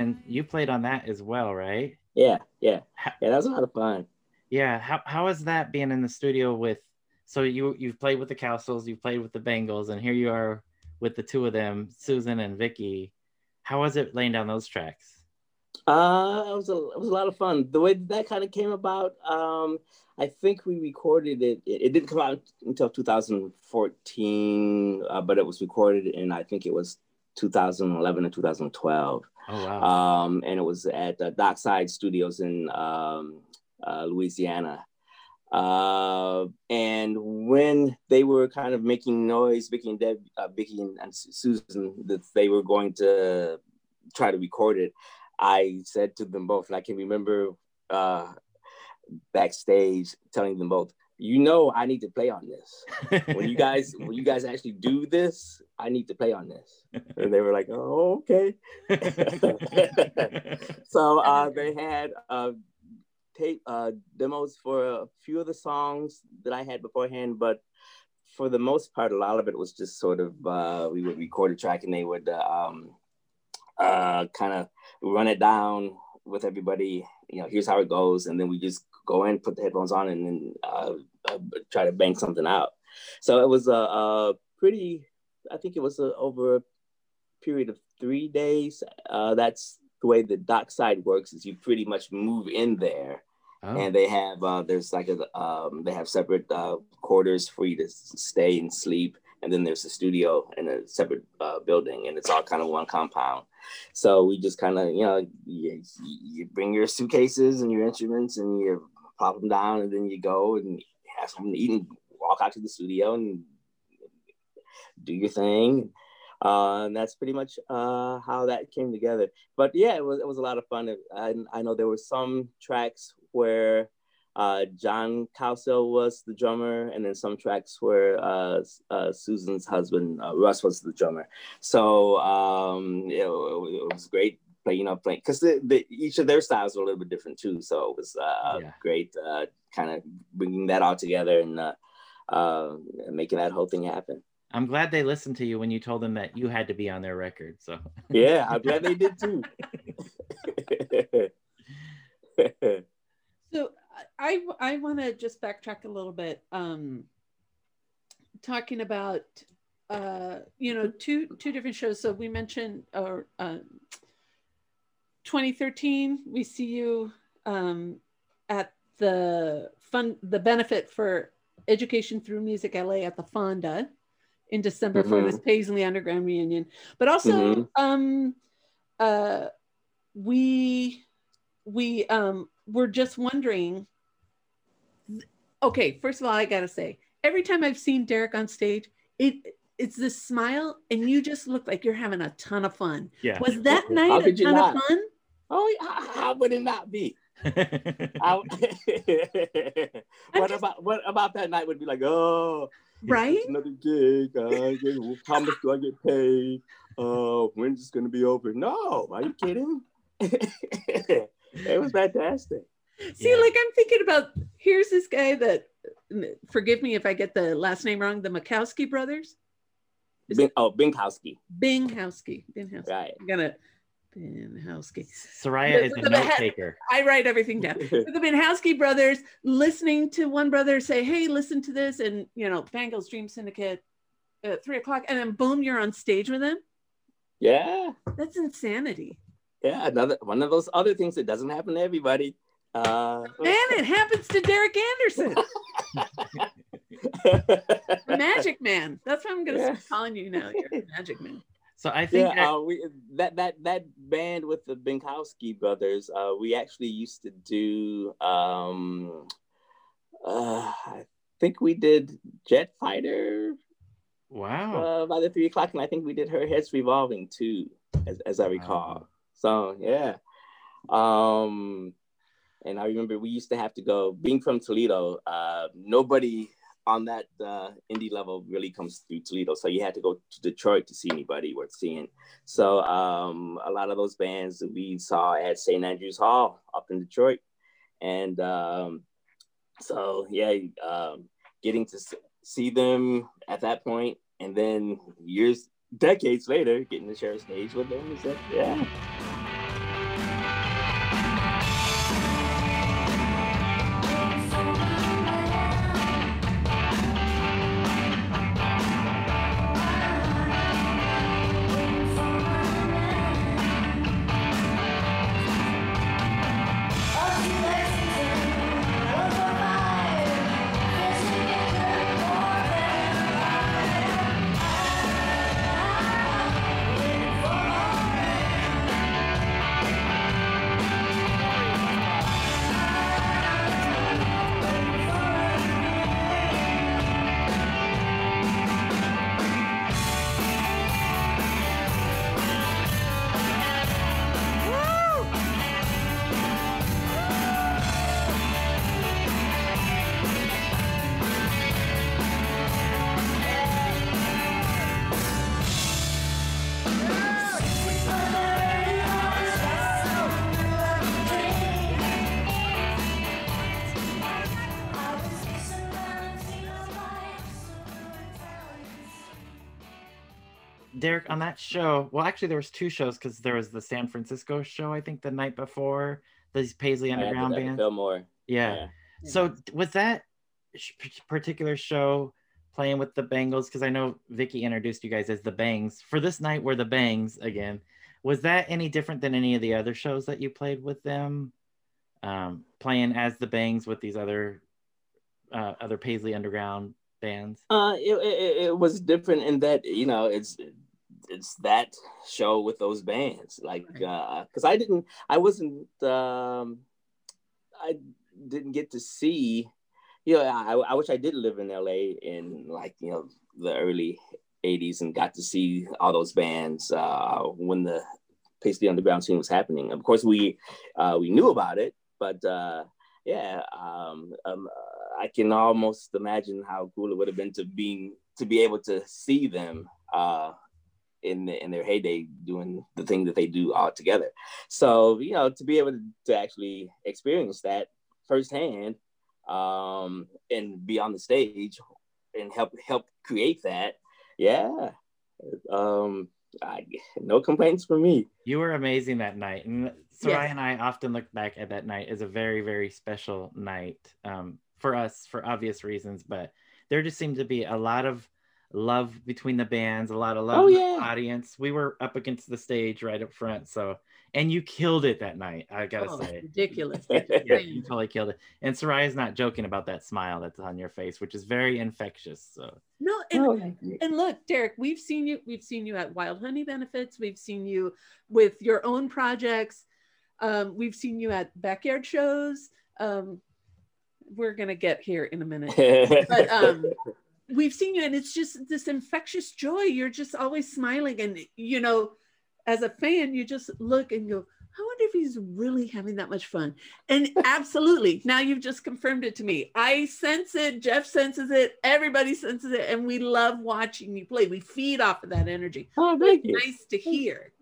And you played on that as well, right? Yeah, yeah, yeah. That was a lot of fun. Yeah. How how is that being in the studio with? So you you've played with the Cowsills, you've played with the Bengals, and here you are with the two of them, Susan and Vicki. How was it laying down those tracks? Uh, it was a it was a lot of fun. The way that kind of came about, um, I think we recorded it. It, it didn't come out until 2014, uh, but it was recorded in I think it was 2011 and 2012. Oh wow. Um, and it was at the Dockside Studios in um, uh, Louisiana. Uh, and when they were kind of making noise, Vicki and Deb, uh, Vicki and, and Susan, that they were going to try to record it, I said to them both, and I can remember uh, backstage telling them both, you know, I need to play on this. *laughs* When you guys, when you guys actually do this, I need to play on this. And they were like, oh, okay. *laughs* so uh, they had uh, tape uh, demos for a few of the songs that I had beforehand, but for the most part, a lot of it was just sort of uh, we would record a track and they would uh, um, uh, kind of run it down with everybody. You know, here's how it goes, and then we just go in, put the headphones on, and then uh, try to bang something out. So it was a, a pretty. I think it was a, over a period of three days. Uh, that's the way the dockside works. Is you pretty much move in there Oh. and they have uh, there's like a um, they have separate uh, quarters for you to stay and sleep and then there's a studio in a separate uh, building and it's all kind of one compound so we just kind of you know you, you bring your suitcases and your instruments and you pop them down and then you go and have something to eat and walk out to the studio and do your thing uh, and that's pretty much uh, how that came together. But yeah, it was it was a lot of fun. I, I know there were some tracks where uh, John Cowsill was the drummer, and then some tracks where uh, uh, Susan's husband uh, Russ was the drummer. So um, it, it was great. Play, you know, playing because the, the, each of their styles were a little bit different too. So it was uh, Yeah. great, uh, kind of bringing that all together and uh, uh, making that whole thing happen. I'm glad they listened to you when you told them that you had to be on their record. So Yeah, I'm glad they did too. So I I want to just backtrack a little bit, um, talking about uh, you know two two different shows. So we mentioned or uh, 2013, we see you um, at the fun the benefit for education through music LA at the Fonda in December for this Paisley Underground reunion, but also Mhm. um, uh, we we um were just wondering okay first of all i gotta say every time i've seen derek on stage it it's this smile and you just look like you're having a ton of fun. Yeah. was that How night a could you ton of fun oh, yeah, how, how would it not be? *laughs* I- *laughs* what just- about what about that night would be like? Oh, right another gig. Uh, how much do I get paid? Uh, when's this gonna be over? No, are you kidding? *laughs* it was fantastic. see Yeah. like i'm thinking about here's this guy that forgive me if i get the last name wrong the Makowski brothers Is Bing, oh, Binkowski, binghowski binghowski right? i'm gonna binghowski Soraya is The- a note taker. I write everything down. *laughs* the Minhowski brothers listening to one brother say, "Hey, listen to this," and you know, Bangles Dream Syndicate at three o'clock, and then boom, you're on stage with them. yeah, That's insanity, yeah. Another one of those other things that doesn't happen to everybody. Uh, man. It happens to Derek Anderson, *laughs* Magic Man. That's what I'm gonna Yeah. start calling you now. You're the Magic Man. So I think yeah, that- uh, we that that that band with the Binkowski brothers. Uh, we actually used to do. Um, uh, I think we did Jet Fighter wow. uh, by the three o'clock, and I think we did Her Heads Revolving too, as as I recall. So yeah, um, and I remember we used to have to go. Being from Toledo, uh, nobody on that uh, indie level really comes through Toledo, so you had to go to Detroit to see anybody worth seeing. So um, a lot of those bands that we saw at St. Andrews Hall up in Detroit, and um, so yeah, um, getting to see them at that point, and then years, decades later, getting to share a stage with them is that yeah. On that show, well, actually, there was two shows because there was the San Francisco show, I think, the night before these Paisley I had to- Underground I had to bands. Fillmore. Yeah. Yeah. So was that particular show playing with the Bangles? Because I know Vicki introduced you guys as the Bangs. For this night, we're the Bangs again. Was that any different than any of the other shows that you played with them? Um, playing as the Bangs with these other uh, other Paisley Underground bands. Uh, it, it, it was different in that you know it's it's that show with those bands like uh because I didn't I wasn't um I didn't get to see you know I, I wish I did live in LA in like you know the early 80s and got to see all those bands uh when the Paisley Underground scene was happening. Of course we uh we knew about it but uh yeah um, um uh, I can almost imagine how cool it would have been to being to be able to see them uh in the, in their heyday doing the thing that they do all together. So you know to be able to, to actually experience that firsthand um, and be on the stage and help help create that, yeah. Um, I, no complaints from me. You were amazing that night, and Soraya Yes. and I often look back at that night as a very, very special night um, for us for obvious reasons. But there just seemed to be a lot of love between the bands, a lot of love Oh, in the yeah. audience. We were up against the stage right up front, so and you killed it that night. I gotta Oh, say. ridiculous. *laughs* Yeah, you totally killed it. And Soraya's not joking about that smile that's on your face, which is very infectious. So No, and Oh, and look, Derek, we've seen you. We've seen you at Wild Honey benefits. We've seen you with your own projects. Um, we've seen you at backyard shows. Um, we're gonna get here in a minute, *laughs* but um, we've seen you, and it's just this infectious joy. You're just always smiling, and you know, as a fan, you just look and go. I wonder if he's really having that much fun. And *laughs* absolutely, now you've just confirmed it to me. I sense it. Jeff senses it. Everybody senses it. And we love watching you play. We feed off of that energy. oh, thank It's you. nice to hear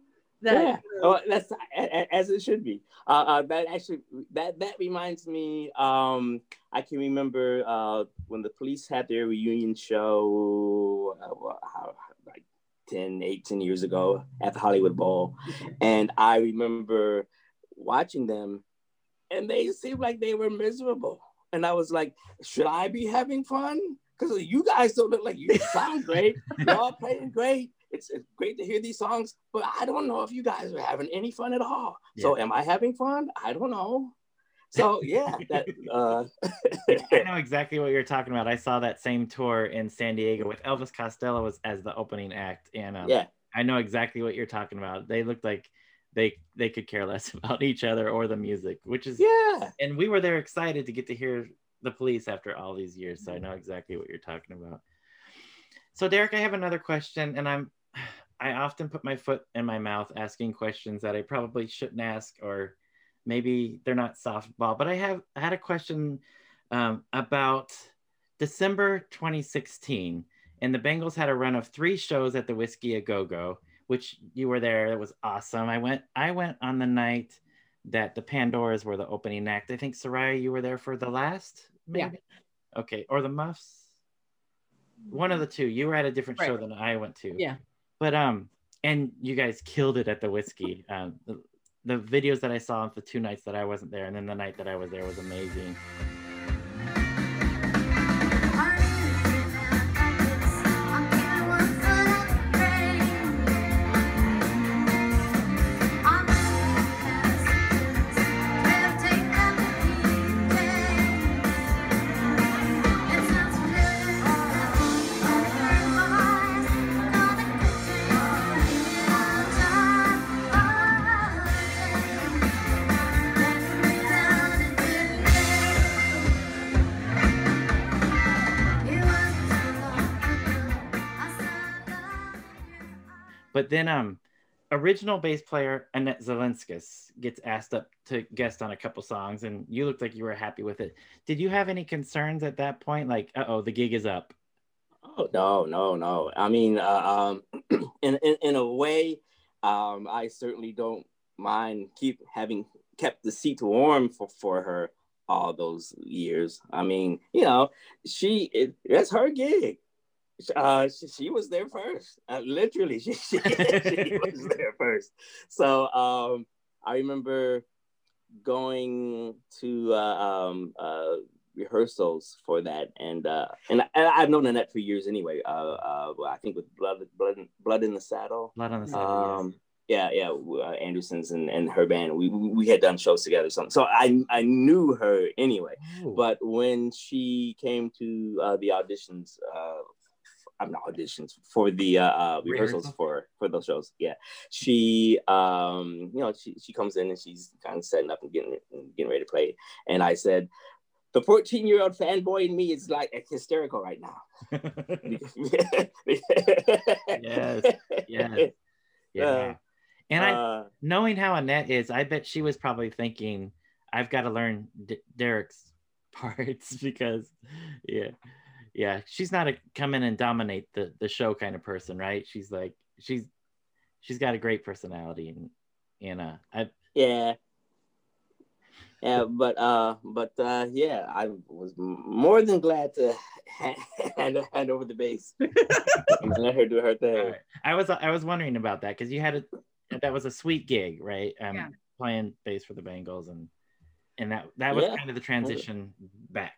that. yeah, you know, oh, that's a- a- as it should be. Uh, uh, that actually that that reminds me. Um, I can remember uh, when the police had their reunion show, uh, like 10, 18 years ago at the Hollywood Bowl, and I remember watching them, and they seemed like they were miserable, and I was like, should I be having fun? Because you guys don't look like you sound great. You're all playing great. It's, it's great to hear these songs, but I don't know if you guys are having any fun at all. So am I having fun? I don't know. So yeah, that uh *laughs* I know exactly what you're talking about. I saw that same tour in San Diego with Elvis Costello as, as the opening act, and um, yeah. I know exactly what you're talking about. They looked like they they could care less *laughs* about each other or the music, which is Yeah. and we were there excited to get to hear the police after all these years. So I know exactly what you're talking about. So Derek, I have another question, and I'm I often put my foot in my mouth asking questions that I probably shouldn't ask, or maybe they're not softball. But I have I had a question um, about December 2016, and the Bangles had a run of three shows at the Whiskey a Go Go, which you were there. It was awesome. I went I went on the night that the Pandoras were the opening act. I think Soraya, you were there for the last, Yeah. Okay, or the Muffs. One of the two. You were at a different show than I went to. Yeah. But um, and you guys killed it at the whiskey. Um, the, the videos that I saw the two nights that I wasn't there, and then the night that I was there was amazing. Then um, original bass player Annette Zilinskas gets asked up to guest on a couple songs, and you looked like you were happy with it. Did you have any concerns at that point? Like, oh, the gig is up. Oh no, no, no. I mean, uh, um, *clears throat* in, in in a way, um, I certainly don't mind keep having kept the seat warm for for her all those years. I mean, you know, she it, it's her gig. Uh, she, she was there first. Uh, literally, *laughs* she, she, she was *laughs* there first. So um, I remember going to uh, um, uh, rehearsals for that, and uh, and, I, I've known Annette for years anyway. Uh, uh, well, I think with blood, blood, blood in the saddle. Blood on the Saddle. Um, yeah, yeah, uh, Andersons and, and her band. We we we had done shows together, so so I I knew her anyway. Ooh. But when she came to uh, the auditions, uh, I'm not auditions for the uh, uh, rehearsals Rehearsal? for for those shows. Yeah, she um you know she she comes in and she's kind of setting up and getting getting ready to play, and I said. The 14 year old fanboy in me is like hysterical right now. Yes, yes. *laughs* yeah. And I, Uh, knowing how Annette is, I bet she was probably thinking, I've got to learn D- Derek's *laughs* parts because, yeah, yeah, she's not a come in and dominate the the show kind of person, right? She's like she's she's got a great personality and and uh, I yeah yeah but uh but uh yeah i was more than glad to *laughs* hand, hand over the bass *laughs* and let her do her thing All right. I was I was wondering about that because you had a that was a sweet gig, right? Um, Yeah. playing bass for the Bangles and and that that was Yeah. kind of the transition back.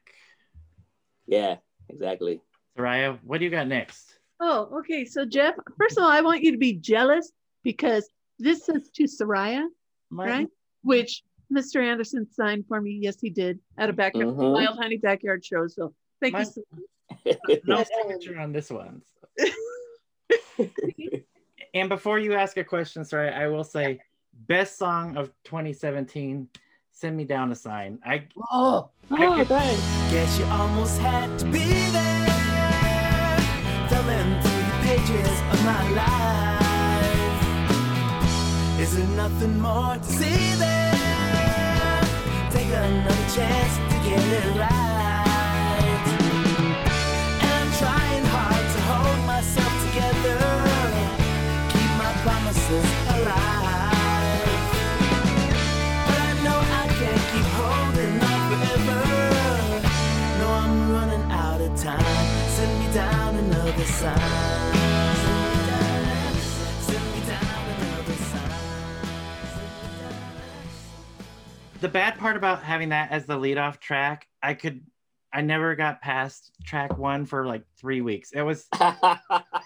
yeah exactly Soraya, what do you got next? Oh, okay. So Jeff, first of all, I want you to be jealous because this says to Soraya, My- right? Which Mr. Anderson signed for me. Yes, he did at a backyard Mhm. Wild Honey backyard show. So thank My- you. So *laughs* no *laughs* signature on this one. *laughs* And before you ask a question, sorry, I will say best song of 2017. Send me down a sign. I oh, I oh could- thanks. Guess you almost had to be there. Thumbing through the pages of my life. Is there nothing more to see there? Take another chance to get it right. The bad part about having that as the lead off track, I could I never got past track one for like three weeks. It was *laughs* I,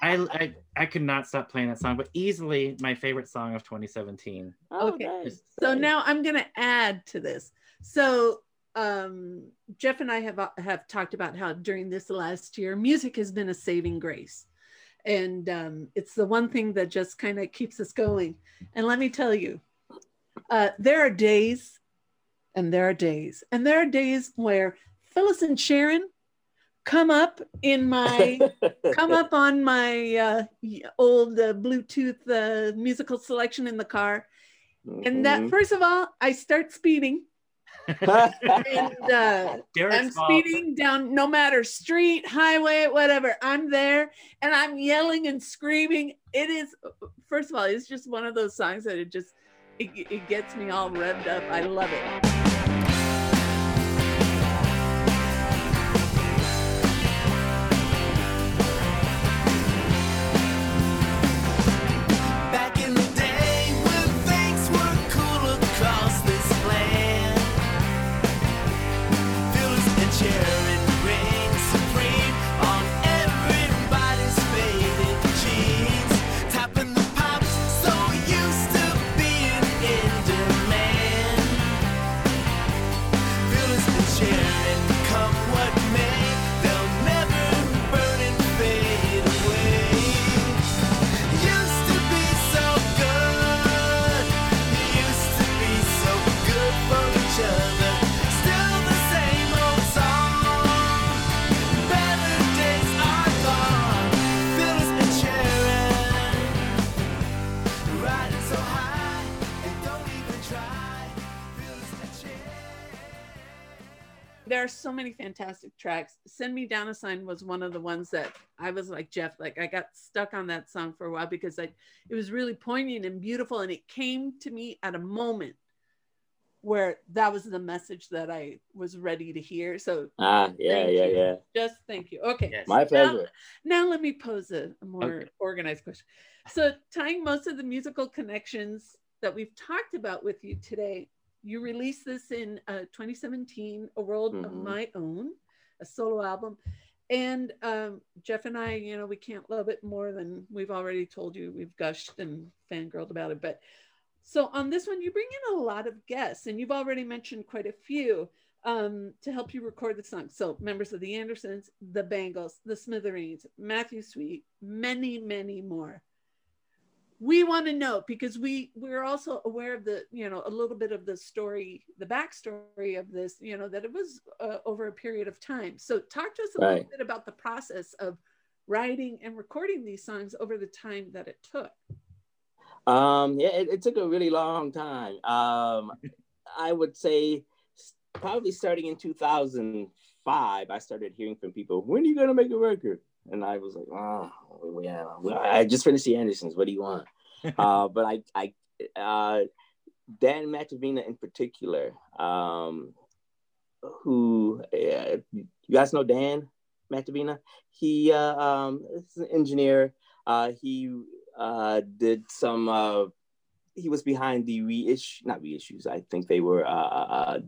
I I could not stop playing that song, but easily my favorite song of 2017. Okay. nice, So now I'm going to add to this. So um, Jeff and I have uh, have talked about how during this last year, music has been a saving grace, and um, it's the one thing that just kind of keeps us going. And let me tell you, uh, there are days, and there are days, and there are days where Phyllis and Sharon come up in my *laughs* come up on my uh, old uh, Bluetooth uh, musical selection in the car. And that, Mhm. first of all, I start speeding *laughs* and uh, I'm fault. speeding down no matter street, highway, whatever. I'm there and I'm yelling and screaming. It is, first of all, it's just one of those songs that it just, it, it gets me all revved up. I love it. So many fantastic tracks. Send Me Down a Sign was one of the ones that I was like, Jeff, like I got stuck on that song for a while because like it was really poignant and beautiful. And it came to me at a moment where that was the message that I was ready to hear. So Ah, yeah, Thank yeah, you. yeah. just thank you. Okay. Yes. My Now- Now let me pose a, a more Okay. organized question. So tying most of the musical connections that we've talked about with you today, you released this in uh, 2017, A World of Mhm. My Own, a solo album. And um, Jeff and I, you know, we can't love it more than we've already told you. We've gushed and fangirled about it. But so on this one, you bring in a lot of guests, and you've already mentioned quite a few um, to help you record the song. So members of the Andersons, the Bangles, the Smithereens, Matthew Sweet, many, many more. We want to know because we we're also aware of the you know a little bit of the story, the backstory of this. You know that it was uh, over a period of time. So talk to us a little bit about the process of writing and recording these songs over the time that it took. Um, yeah, it, it took a really long time. Um, *laughs* I would say probably starting in 2005, I started hearing from people, when are you going to make a record? And I was like, oh, yeah, I just finished the Andersons. What do you want? *laughs* uh, but I, I, uh, Dan Matovina in particular, um, who, uh, you guys know Dan Matovina? He uh, um, is an engineer. Uh, he uh, did some. Uh, he was behind the reissue, not reissues. I think they were uh, uh,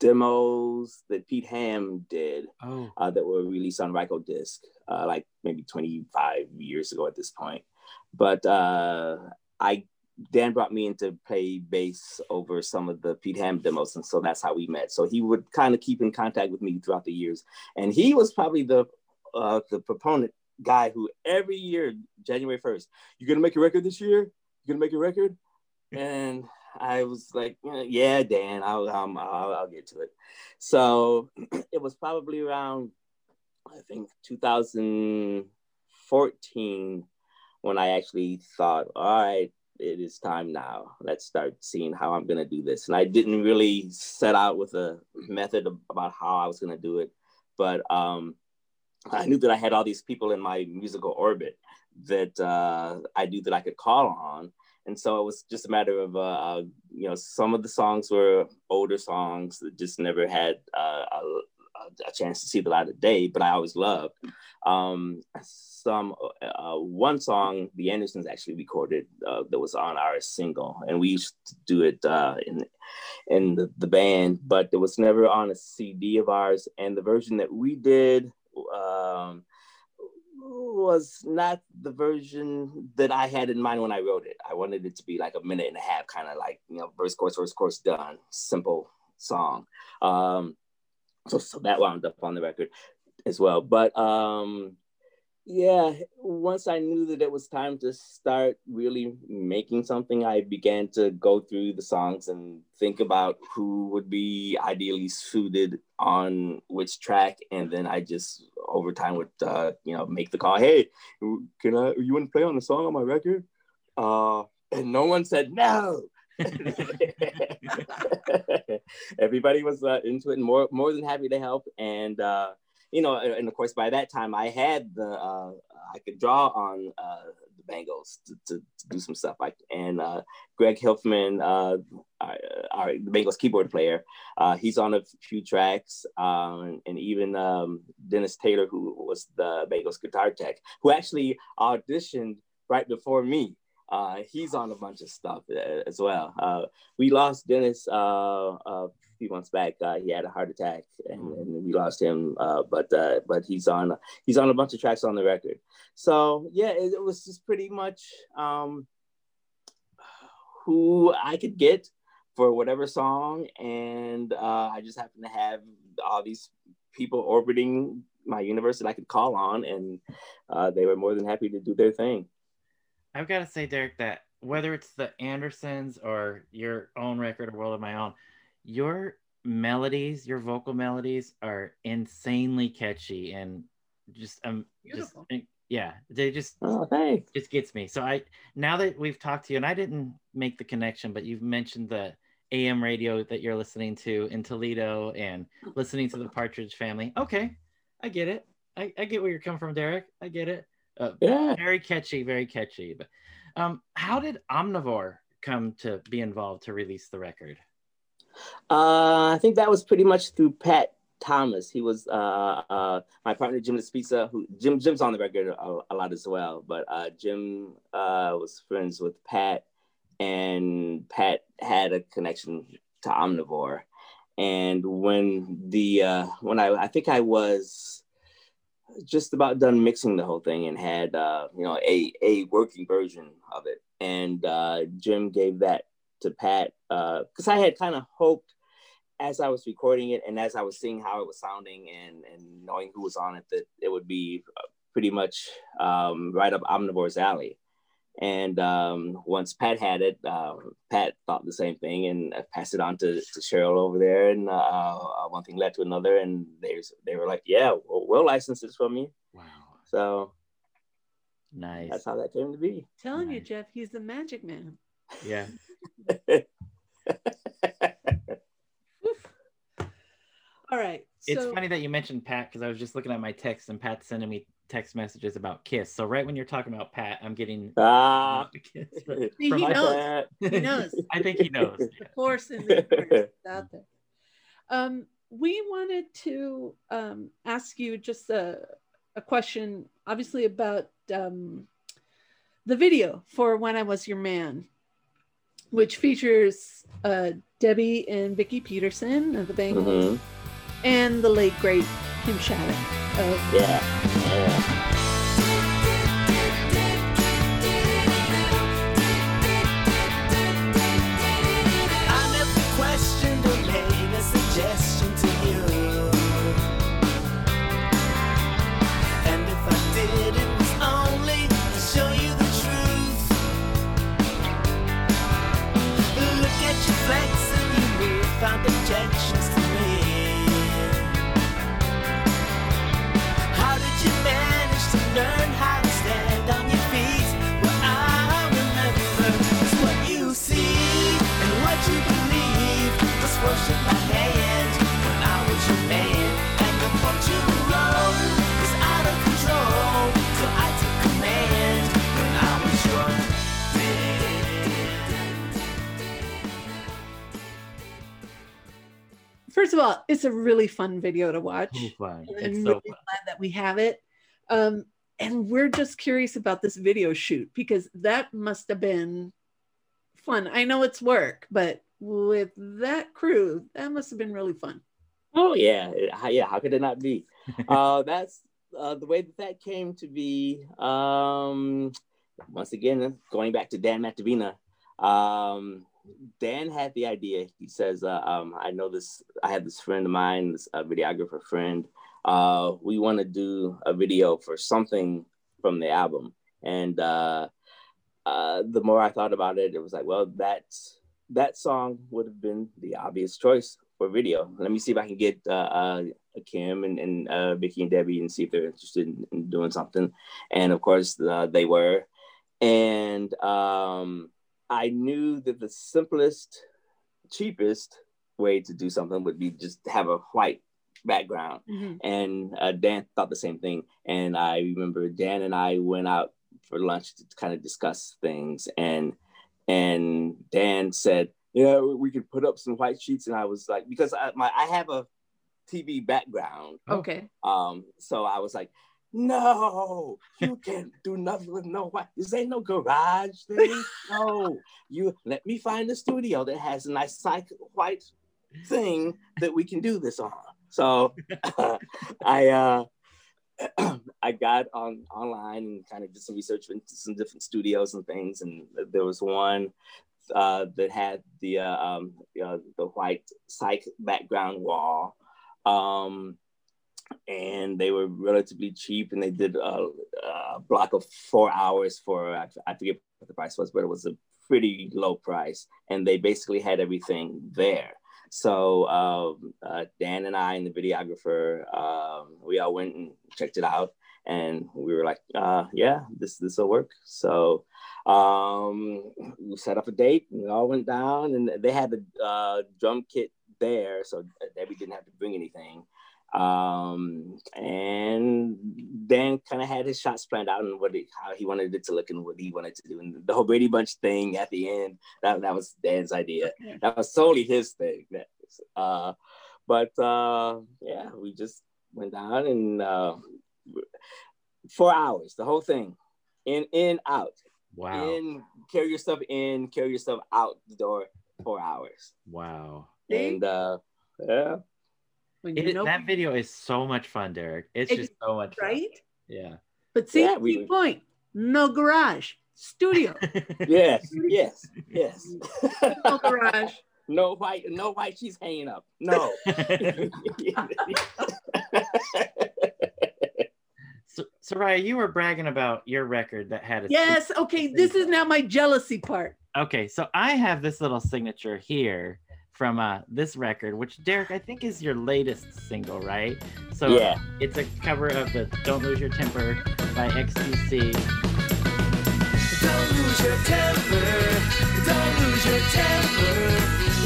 demos that Pete Ham did Oh, uh, that were released on Rykodisc, uh, like maybe 25 years ago at this point. But uh, I Dan brought me in to play bass over some of the Pete Ham demos, and so that's how we met. So he would kind of keep in contact with me throughout the years, and he was probably the uh, the proponent guy who every year January 1st, you're gonna make a record this year? you're gonna make a record? And I was like, yeah, Dan, I'll, I'll, I'll get to it. So *clears throat* it was probably around, I think, 2014 when I actually thought, all right, it is time now. Let's start seeing how I'm going to do this. And I didn't really set out with a method about how I was going to do it, but um, I knew that I had all these people in my musical orbit that uh, I knew that I could call on. And so it was just a matter of, uh, uh, you know, some of the songs were older songs that just never had uh, a, a chance to see the light of day, but I always loved. Um, some uh, one song the Andersons actually recorded uh, that was on our single, and we used to do it uh, in in the, the band, but it was never on a CD of ours. And the version that we did um, was not the version that I had in mind when I wrote it. I wanted it to be like a minute and a half, kind of like you know, verse, chorus, verse, chorus, done, simple song. Um, so, so that wound up on the record as well. But um, yeah, once I knew that it was time to start really making something, I began to go through the songs and think about who would be ideally suited on which track, and then I just over time would uh, you know make the call. Hey, can I? You want to play on the song on my record? Uh, and no one said no. *laughs* *laughs* Everybody was uh, into it and more more than happy to help. And uh, you know, and of course, by that time, I had the uh, I could draw on uh, the Bangles to, to, to do some stuff. Like and uh, Greg Hilfman, uh, our, our the Bangles keyboard player, uh, he's on a few tracks, um, and even um, Dennis Taylor, who was the Bangles guitar tech, who actually auditioned right before me. Uh, he's on a bunch of stuff uh, as well. Uh, we lost Dennis uh, few months back. Uh, he had a heart attack, and, and we lost him. Uh, but uh, but he's on he's on a bunch of tracks on the record. So yeah, it, it was just pretty much um, who I could get for whatever song, and uh, I just happened to have all these people orbiting my universe that I could call on, and uh, they were more than happy to do their thing. I've got to say, Derek, that whether it's the Andersons or your own record or World of My Own, your melodies, your vocal melodies are insanely catchy and just um just yeah, they just Oh, thanks. just gets me. So I now that we've talked to you, and I didn't make the connection, but you've mentioned the AM radio that you're listening to in Toledo and listening to the Partridge Family. Okay, I get it. I, I get where you're coming from, Derek. I get it. Uh, Yeah. very catchy, very catchy. But um, how did Omnivore come to be involved to release the record? Uh, I think that was pretty much through Pat Thomas. He was uh, uh, my partner, Jim Laspisa, who Jim Jim's on the record a, a lot as well. But uh, Jim uh, was friends with Pat, and Pat had a connection to Omnivore. And when the uh, when I I think I was just about done mixing the whole thing and had uh, you know a a working version of it, and Jim gave that to Pat because I had kind of hoped as I was recording it and as I was seeing how it was sounding and and knowing who was on it that it would be uh, pretty much um, right up Omnivore's alley. And um, once Pat had it, uh, Pat thought the same thing and passed it on to, to Cheryl over there. And uh, uh, one thing led to another, and they they were like, "Yeah, we'll, we'll license this from you." Wow. So Nice. that's how that came to be. Telling you, Jeff, he's the magic man. Yeah. *laughs* All right. It's so, funny that you mentioned Pat because I was just looking at my text and Pat's sending me text messages about Kiss. So right when you're talking about Pat, I'm getting Ah, Kiss from- See, from he knows. He knows. *laughs* I think he knows. the course, in the is out there. Um, we wanted to um, ask you just a, a question, obviously about um, the video for "When I Was Your Man," which features uh, Debbie and Vicki Peterson of the Bangles Mhm. and the late great Kim Shattuck of yeah. First of all, it's a really fun video to watch. So fun. I'm It's really so fun. glad that we have it. Um, and we're just curious about this video shoot because that must have been fun. I know it's work, but with that crew, that must have been really fun. Oh yeah, yeah. How could it not be? *laughs* uh, that's uh, the way that that came to be. Um, once again, going back to Dan Matovina, um, Dan had the idea. He says, uh, um, "I know this. I have this friend of mine, this uh, videographer friend. Uh, we want to do a video for something from the album." And uh, uh, the more I thought about it, it was like, well, that's that song would have been the obvious choice for video. Let me see if I can get uh, Kim and, and Vicki and Debbie and see if they're interested in, in doing something. And of course, they were. And um, I knew that the simplest, cheapest way to do something would be just have a white background and uh, Dan thought the same thing. And I remember Dan and I went out for lunch to kind of discuss things, and and Dan said, "Yeah, we could put up some white sheets." And I was like, because I, my I have a TV background, Okay. um, so I was like. No, you can't do nothing with no white. This ain't no garage thing. No, you let me find a studio that has a nice cyc white thing that we can do this on. So *laughs* I uh *clears throat* I got on online and kind of did some research into some different studios and things, and there was one uh, that had the uh, um, the white cyc background wall, um, and they were relatively cheap, and they did a, a block of four hours for I, forget what the price was, but it was a pretty low price, and they basically had everything there. So um, uh, Dan and I and the videographer, um, we all went and checked it out, and we were like, uh, "Yeah, this this will work." So um, we set up a date, and we all went down, and they had the uh, drum kit there, so Debbie didn't have to bring anything. Um, and Dan kind of had his shots planned out and what he, how he wanted it to look and what he wanted to do. And the whole Brady Bunch thing at the end, that, that was Dan's idea. That was solely his thing. That, uh, but uh, yeah, we just went down and uh, four hours, the whole thing, in, in, out. Wow. In, carry your stuff in, carry your stuff out the door, four hours. Wow. And uh, yeah, When It- you know, that video is so much fun, Derek. It's Ex- just so much fun. right? Yeah. But see, Yeah, key we- point: no garage, studio, *laughs* yes, yes, yes. *laughs* no garage. no white, no white. She's hanging up. No. *laughs* so, Soraya, you were bragging about your record that had a Yes. Okay. This is now my jealousy part. Okay, so I have this little signature here from uh, this record, which Derek, I think is your latest single, right? So yeah. it's a cover of the "Don't Lose Your Temper" by XTC. Don't lose your temper. Don't lose your temper.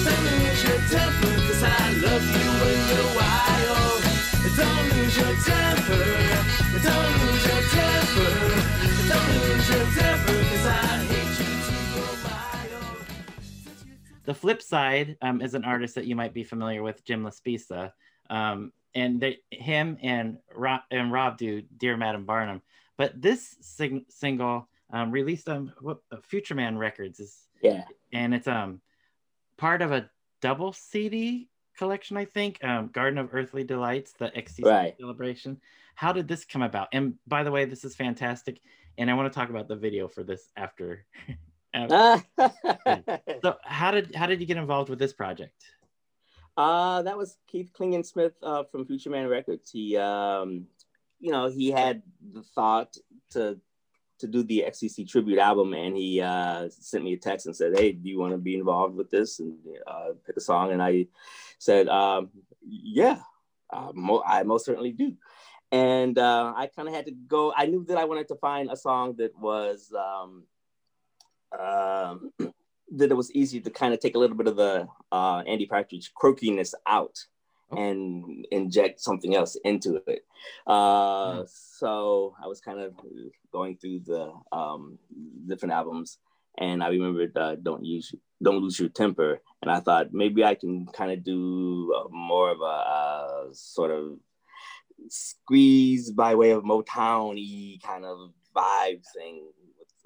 Don't lose your temper, cause I love you when you're wild. Don't lose your temper. Don't The flip side um, is an artist that you might be familiar with, Jim Laspisa. Um, and they, him and Rob, and Rob do Dear Madam Barnum. But this sing- single um, released on what, uh, Future Man Records is Yeah. and it's um part of a double CD collection, I think. Um, Garden of Earthly Delights, the XTC Right. celebration. How did this come about? And by the way, this is fantastic, and I want to talk about the video for this after. *laughs* after. *laughs* so, how did how did you get involved with this project? Uh, that was Keith Klingensmith uh, from Future Man Records. He, um, you know, he had the thought to to do the XTC tribute album, and he uh, sent me a text and said, "Hey, do you want to be involved with this and uh, pick a song?" And I said, um, "Yeah, uh, mo- I most certainly do." And uh, I kind of had to go. I knew that I wanted to find a song that was. Um, um, *clears throat* that it was easy to kind of take a little bit of the uh, Andy Partridge croakiness out Oh. and inject something else into it. Uh, Mm. So I was kind of going through the um, different albums, and I remembered uh, "Don't Use Don't Lose Your Temper," and I thought maybe I can kind of do uh, more of a uh, sort of Squeeze by way of Motown-y kind of vibe thing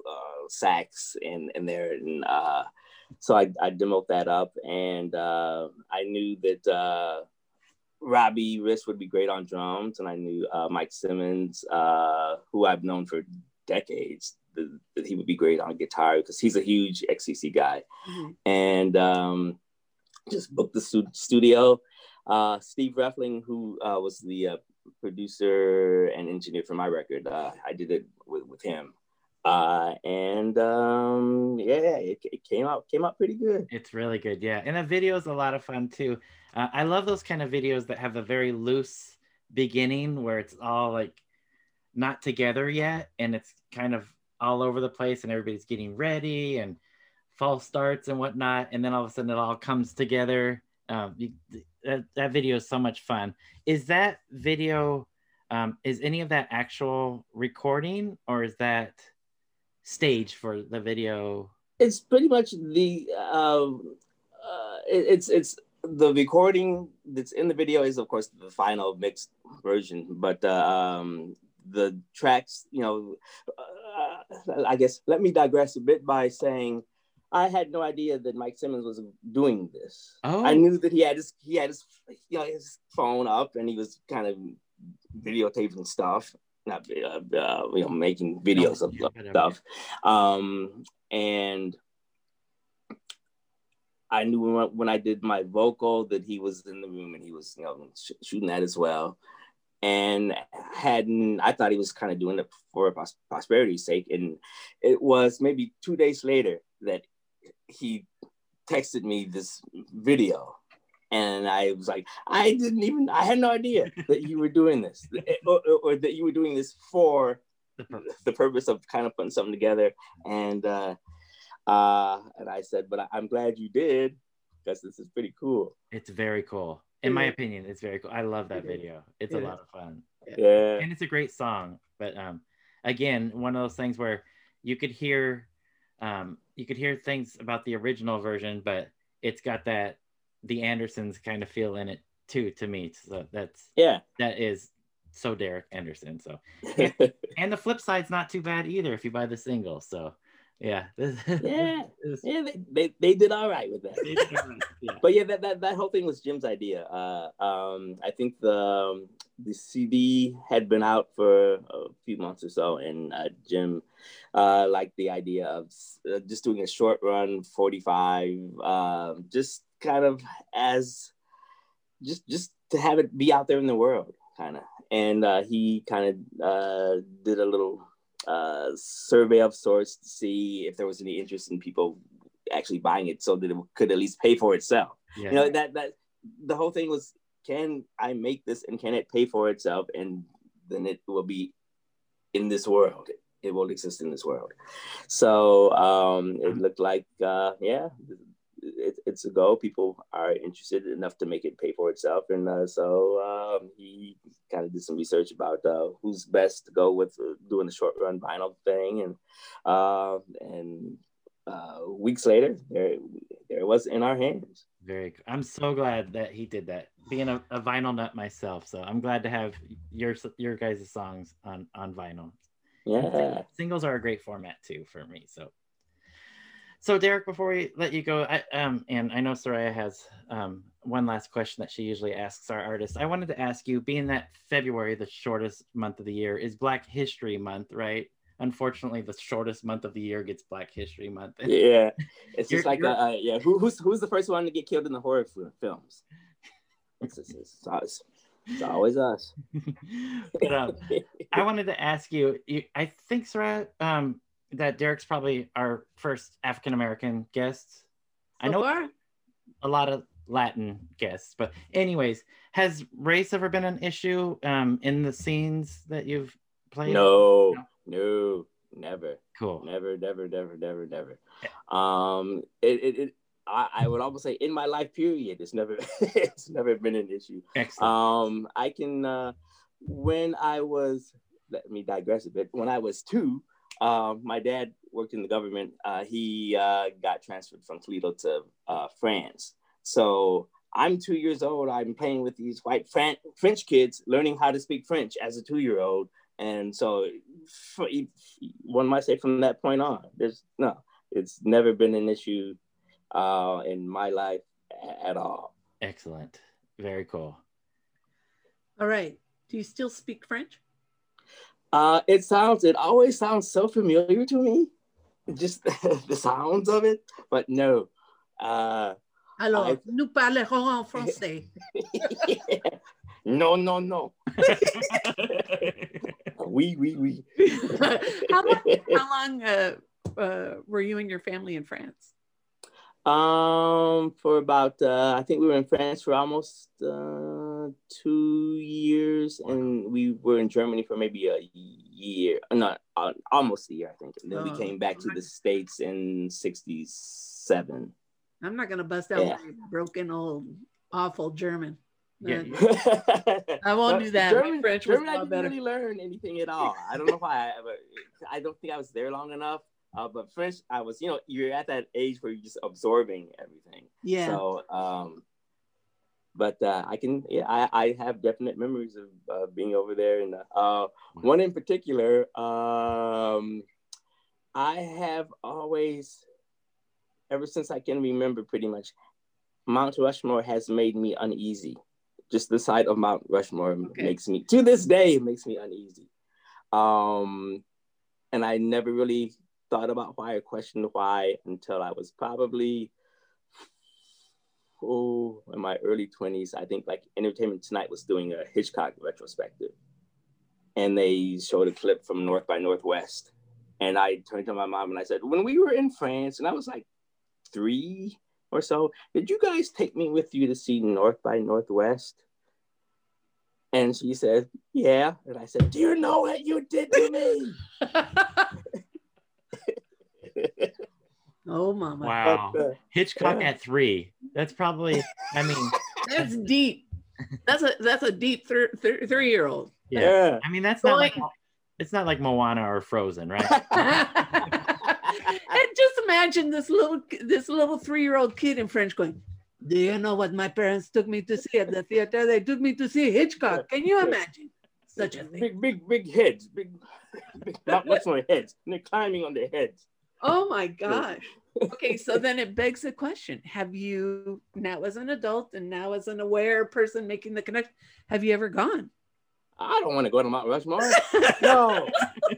uh, sax in, in there. And uh, so I, I demoed that up and uh, I knew that uh, Robbie Rist would be great on drums. And I knew uh, Mike Simmons, uh, who I've known for decades, that, that he would be great on guitar because he's a huge XTC guy. Mhm. And um, just booked the stu- studio. Uh, Steve Refling, who uh, was the uh, producer and engineer for my record, uh, I did it with, with him. Uh, and um, yeah, it, it came out came out pretty good. It's really good, yeah. And the video is a lot of fun too. Uh, I love those kind of videos that have a very loose beginning where it's all like not together yet, and it's kind of all over the place, and everybody's getting ready and false starts and whatnot, and then all of a sudden it all comes together. Um, you, that, that video is so much fun. Is that video? Um, is any of that actual recording, or is that stage for the video? It's pretty much the um, uh, it, it's it's the recording that's in the video is of course the final mixed version, but uh, um, the tracks, you know, uh, I guess let me digress a bit by saying I had no idea that Mike Simmons was doing this. Oh, I knew that he had his he had his you know his phone up and he was kind of videotaping stuff, not uh, uh, you know making videos of, of Whatever. stuff, um, and I knew when, when I did my vocal that he was in the room and he was you know sh- shooting that as well, and hadn't I thought he was kind of doing it for pros- prosperity's sake, and it was maybe two days later that he texted me this video and I was like, I didn't even, I had no idea that you were doing this, or, or- or that you were doing this for The purpose. the purpose of kind of putting something together. And uh, uh, and I said, but I, I'm glad you did because this is pretty cool. It's very cool. in my opinion, it's very cool. I love that video. It's It a lot of fun. Yeah. and it's a great song but um again one of those things where you could hear um you could hear things about the original version but it's got that the andersons kind of feel in it too to me so that's Yeah. that is so derek anderson so and *laughs* the flip side's not too bad either if you buy the single so yeah *laughs* Yeah. Yeah, they, they, they did all right with that. it's- yeah *laughs* but yeah, that, that that whole thing was Jim's idea. Uh, um, I think the um, the CD had been out for a few months or so, and uh, Jim uh, liked the idea of uh, just doing a short run, forty five, um, just kind of as just just to have it be out there in the world, kind of. And uh, he kind of uh, did a little uh, survey of sorts to see if there was any interest in people actually buying it so that it could at least pay for itself. yeah You know, that that the whole thing was can I make this and can it pay for itself and then it will be in this world. It will exist in this world. So um it looked like uh yeah, it, it's a go. People are interested enough to make it pay for itself, and uh, so um, he kind of did some research about uh, who's best to go with uh, doing the short run vinyl thing, and uh, and uh, weeks later, there there it was in our hands. Very. I'm so glad that he did that. Being a, a vinyl nut myself, so I'm glad to have your your guys' songs on on vinyl. Yeah. Singles are a great format too for me. So, so Derek, before we let you go, I, um, and I know Soraya has um, one last question that she usually asks our artists. I wanted to ask you, being that February, the shortest month of the year, is Black History Month, right? Unfortunately, the shortest month of the year gets Black History Month. *laughs* Yeah, it's just like uh, uh, yeah. Who, who's who's the first one to get killed in the horror films? It's, it's, it's, always, it's always us. *laughs* but um, I wanted to ask you, you I think, Sarah, um, that Derek's probably our first African American guest. I know far? a lot of Latin guests, but anyways, has race ever been an issue um, in the scenes that you've played? no, no, never. Cool. Never, never, never, never, never. Um, it, it, it I, I would almost say in my life period, it's never, *laughs* it's never been an issue. Excellent. Um, I can, uh, when I was, let me digress a bit. When I was two, um, my dad worked in the government. Uh, he uh, got transferred from Toledo to uh, France. So I'm two years old. I'm playing with these white Fran- French kids, learning how to speak French as a two year old. And so, for, one might say from that point on, there's no, it's never been an issue uh, in my life at all. Excellent. Very cool. All right. Do you still speak French? Uh, it sounds, it always sounds so familiar to me, just *laughs* the sounds of it. But no, uh, Alors, I- nous parlerons en français. *laughs* no, no, no. *laughs* oui, oui, oui. how long, how long uh, uh, were you and your family in France? Um, for about uh, I think we were in France for almost uh, two years, and we were in Germany for maybe a year, uh, not uh, almost a year, I think. And then we Oh, came back to the states in '67. I'm not going to bust out Yeah. my broken old awful German. Yeah. Uh, *laughs* I won't do that. My German, French German, a I lot didn't better. really learn anything at all. I don't know why. I, but I don't think I was there long enough. Uh, but French, I was. You know, you're at that age where you're just absorbing everything. yeah. So, um, but uh, I can, yeah, I, I have definite memories of uh, being over there. And uh, one in particular, um, I have always, ever since I can remember, pretty much, Mount Rushmore has made me uneasy. Just the sight of Mount Rushmore Okay. makes me, to this day, makes me uneasy. Um, and I never really thought about why or questioned why until I was probably oh in my early 20s i think like entertainment tonight was doing a hitchcock retrospective. And they showed a clip from north by northwest. And i turned to my mom and i said when we were in france and i was like three or so did you guys take me with you to see north by northwest? And she said yeah. And i said do you know what you did to me *laughs* oh, mama. Wow. But, uh, Hitchcock Yeah. at three. That's probably, I mean, *laughs* That's deep. That's a that's a deep thir- thir- three year old. Yeah. Yeah. I mean, that's not like Going- it's not like Moana or Frozen, right? *laughs* *laughs* and just imagine this little this little three year old kid in French going, "Do you know what my parents took me to see at the theater? They took me to see Hitchcock. Can you imagine such a thing?" Big, big, big heads. Big, big not much on their heads. And they're climbing on their heads. Oh my gosh. Okay, so then it begs the question: Have you now, as an adult, and now as an aware person making the connection, have you ever gone? I don't want to go to Mount Rushmore. *laughs* No. *laughs*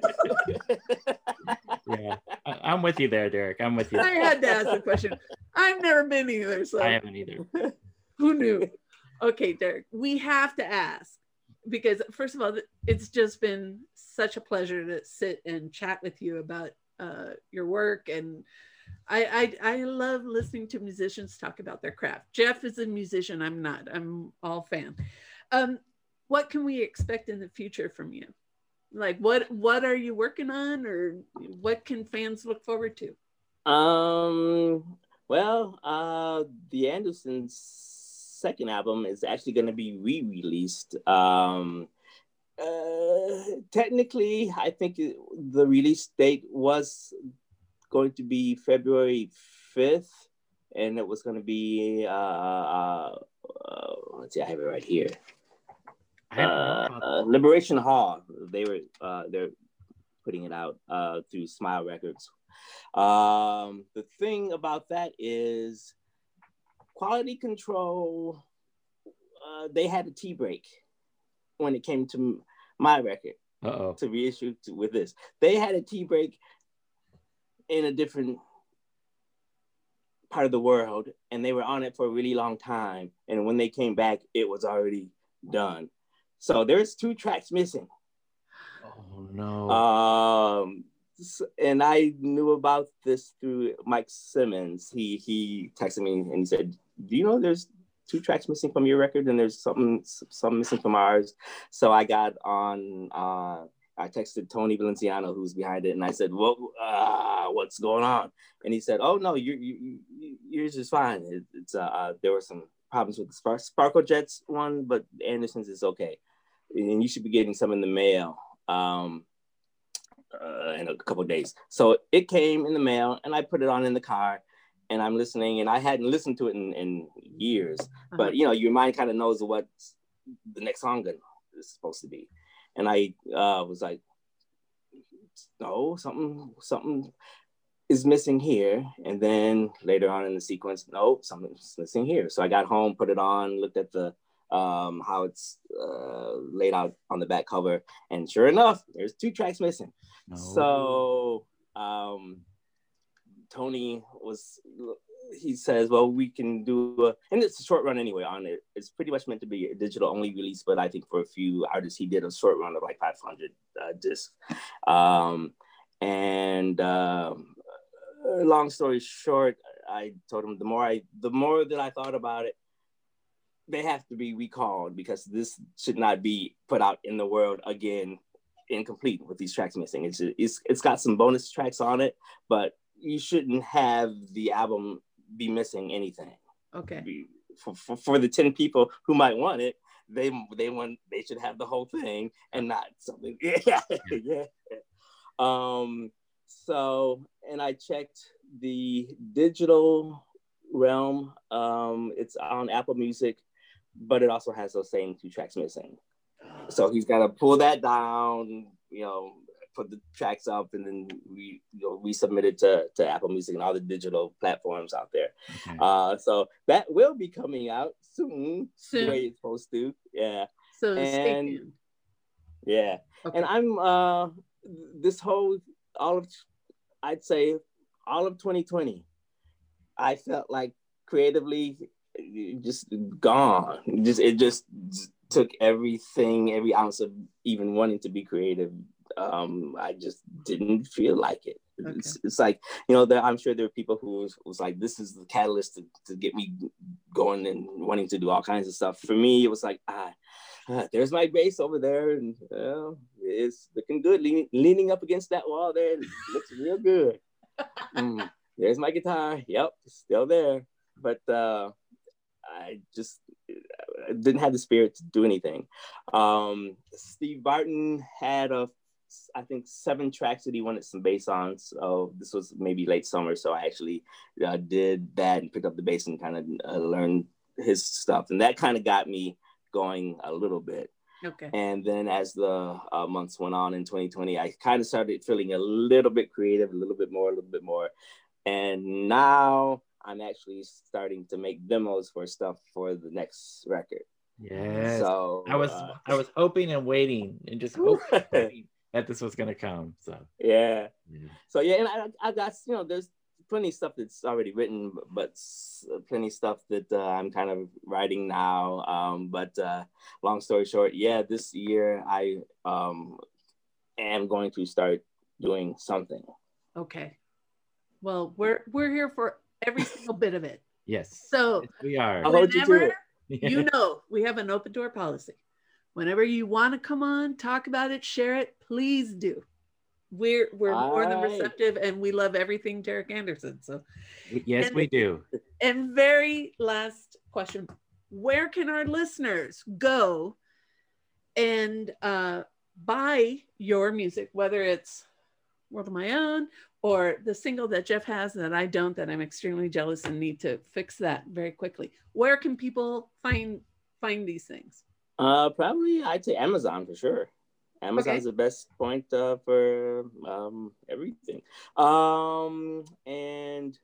yeah. I, I'm with you there, Derek. I'm with you. I had to ask the question. I've never been either, so I haven't either. *laughs* who knew? Okay, Derek, we have to ask because first of all, it's just been such a pleasure to sit and chat with you about uh, your work, and I, I I love listening to musicians talk about their craft. Jeff is a musician. I'm not. I'm all fan. Um, what can we expect in the future from you? Like what what are you working on, or what can fans look forward to? Um. Well, uh, the Andersons' second album is actually going to be re-released. Um, uh, technically, I think the release date was going to be February fifth, and it was going to be uh, uh, uh, let's see, I have it right here. Uh, uh, Liberation Hall. They were uh, they're putting it out uh, through Smile Records. Um, the thing about that is quality control. Uh, they had a tea break when it came to my record Uh-oh. to reissue to, with this. They had a tea break in a different part of the world, and they were on it for a really long time. And when they came back, it was already done. So there's two tracks missing. Oh no. Um, and I knew about this through Mike Simmons. He he texted me and he said, "Do you know there's two tracks missing from your record and there's something some missing from ours?" So I got on. Uh, I texted Tony Valenciano, who's behind it, and I said, "What uh, what's going on?" And he said, "Oh no, you you you- yours is fine. It, it's uh, uh, there were some problems with the Spark- Sparkle Jets one, but Anderson's is okay, and you should be getting some in the mail." Um, uh, in a couple days. So it came in the mail, and I put it on in the car, and I'm listening, and I hadn't listened to it in, in years, but you know, your mind kind of knows what the next song is supposed to be, and I uh, was like, no, something, something is missing here, and then later on in the sequence, no, something's missing here. So I got home, put it on, looked at the um, how it's uh, laid out on the back cover, and sure enough, there's two tracks missing. no. So um, Tony was he says, well, we can do a, and it's a short run anyway on it. It's pretty much meant to be a digital only release, but I think for a few artists, he did a short run of like 500 uh, discs. Um, and um, uh, long story short, I told him the more I, the more that I thought about it, they have to be recalled because this should not be put out in the world again incomplete with these tracks missing. It's it's it's got some bonus tracks on it, but you shouldn't have the album be missing anything. Okay. Be- For, for, for the 10 people who might want it, they they want they should have the whole thing and not something. *laughs* Yeah. yeah. Um so and I checked the digital realm. Um it's on Apple Music, but it also has those same two tracks missing. So he's got to pull that down, you know, put the tracks up, and then we you know, we submit it to, to Apple Music and all the digital platforms out there. Okay. Uh, so that will be coming out soon, Soon. the way it's supposed to. Yeah, So stay and- tuned. yeah. Okay. And I'm uh this whole all of I'd say all of 2020, I felt like creatively just gone. Just it just took everything, every ounce of even wanting to be creative. Um, I just didn't feel like it. It's, it's like you know, there, I'm sure there are people who was, was like, "This is the catalyst to, to get me going and wanting to do all kinds of stuff." For me, it was like, ah, ah, there's my bass over there, and well, it's looking good, leaning, leaning up against that wall there. Looks real good. *laughs* Mm, there's my guitar. Yep, still there. But uh, I just didn't have the spirit to do anything. Um, Steve Barton had a, I think seven tracks that he wanted some bass on. So this was maybe late summer, so I actually uh, did that and picked up the bass and kind of uh, learned his stuff, and that kind of got me going a little bit. Okay. And then as the uh, months went on in 2020, I kind of started feeling a little bit creative, a little bit more, a little bit more. And now I'm actually starting to make demos for stuff for the next record. Yes. So I was uh, I was hoping and waiting and just *laughs* hoping that this was gonna come. So yeah. yeah. So yeah, and I, I got you know there's plenty of stuff that's already written, but plenty of stuff that uh, I'm kind of writing now. Um, but uh, long story short, yeah, this year I um, am going to start doing something. Okay. Well, we're we're here for every single bit of it. Yes. So Yes, we are. I'll hold you to it. you know we have an open door policy. Whenever you want to come on, talk about it, share it, please do. We're we're more than receptive and we love everything Derek Anderson. So yes, we do. and very last question. Where can our listeners go and uh, buy your music, whether it's World of My Own or the single that Jeff has that I don't, that I'm extremely jealous and need to fix that very quickly? Where can people find find these things? Uh, probably I'd say Amazon for sure. Amazon's the best point uh, for um, everything. Um, and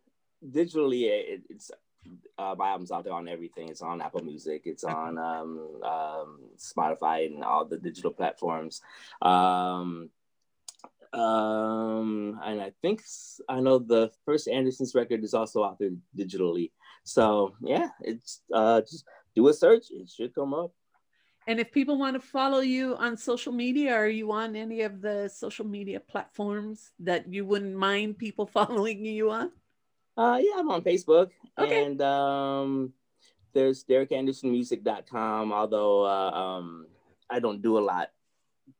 digitally, it, it's uh, my album's out there on everything. It's on Apple Music. It's on um, um, Spotify and all the digital platforms. Um, um, and I think I know the first Anderson's record is also out there digitally. So yeah, it's uh, just do a search. It should come up. And if people want to follow you on social media, are you on any of the social media platforms that you wouldn't mind people *laughs* following you on? Uh, yeah, I'm on Facebook. Okay. And um, there's DerekAndersonMusic.com, although uh, um, I don't do a lot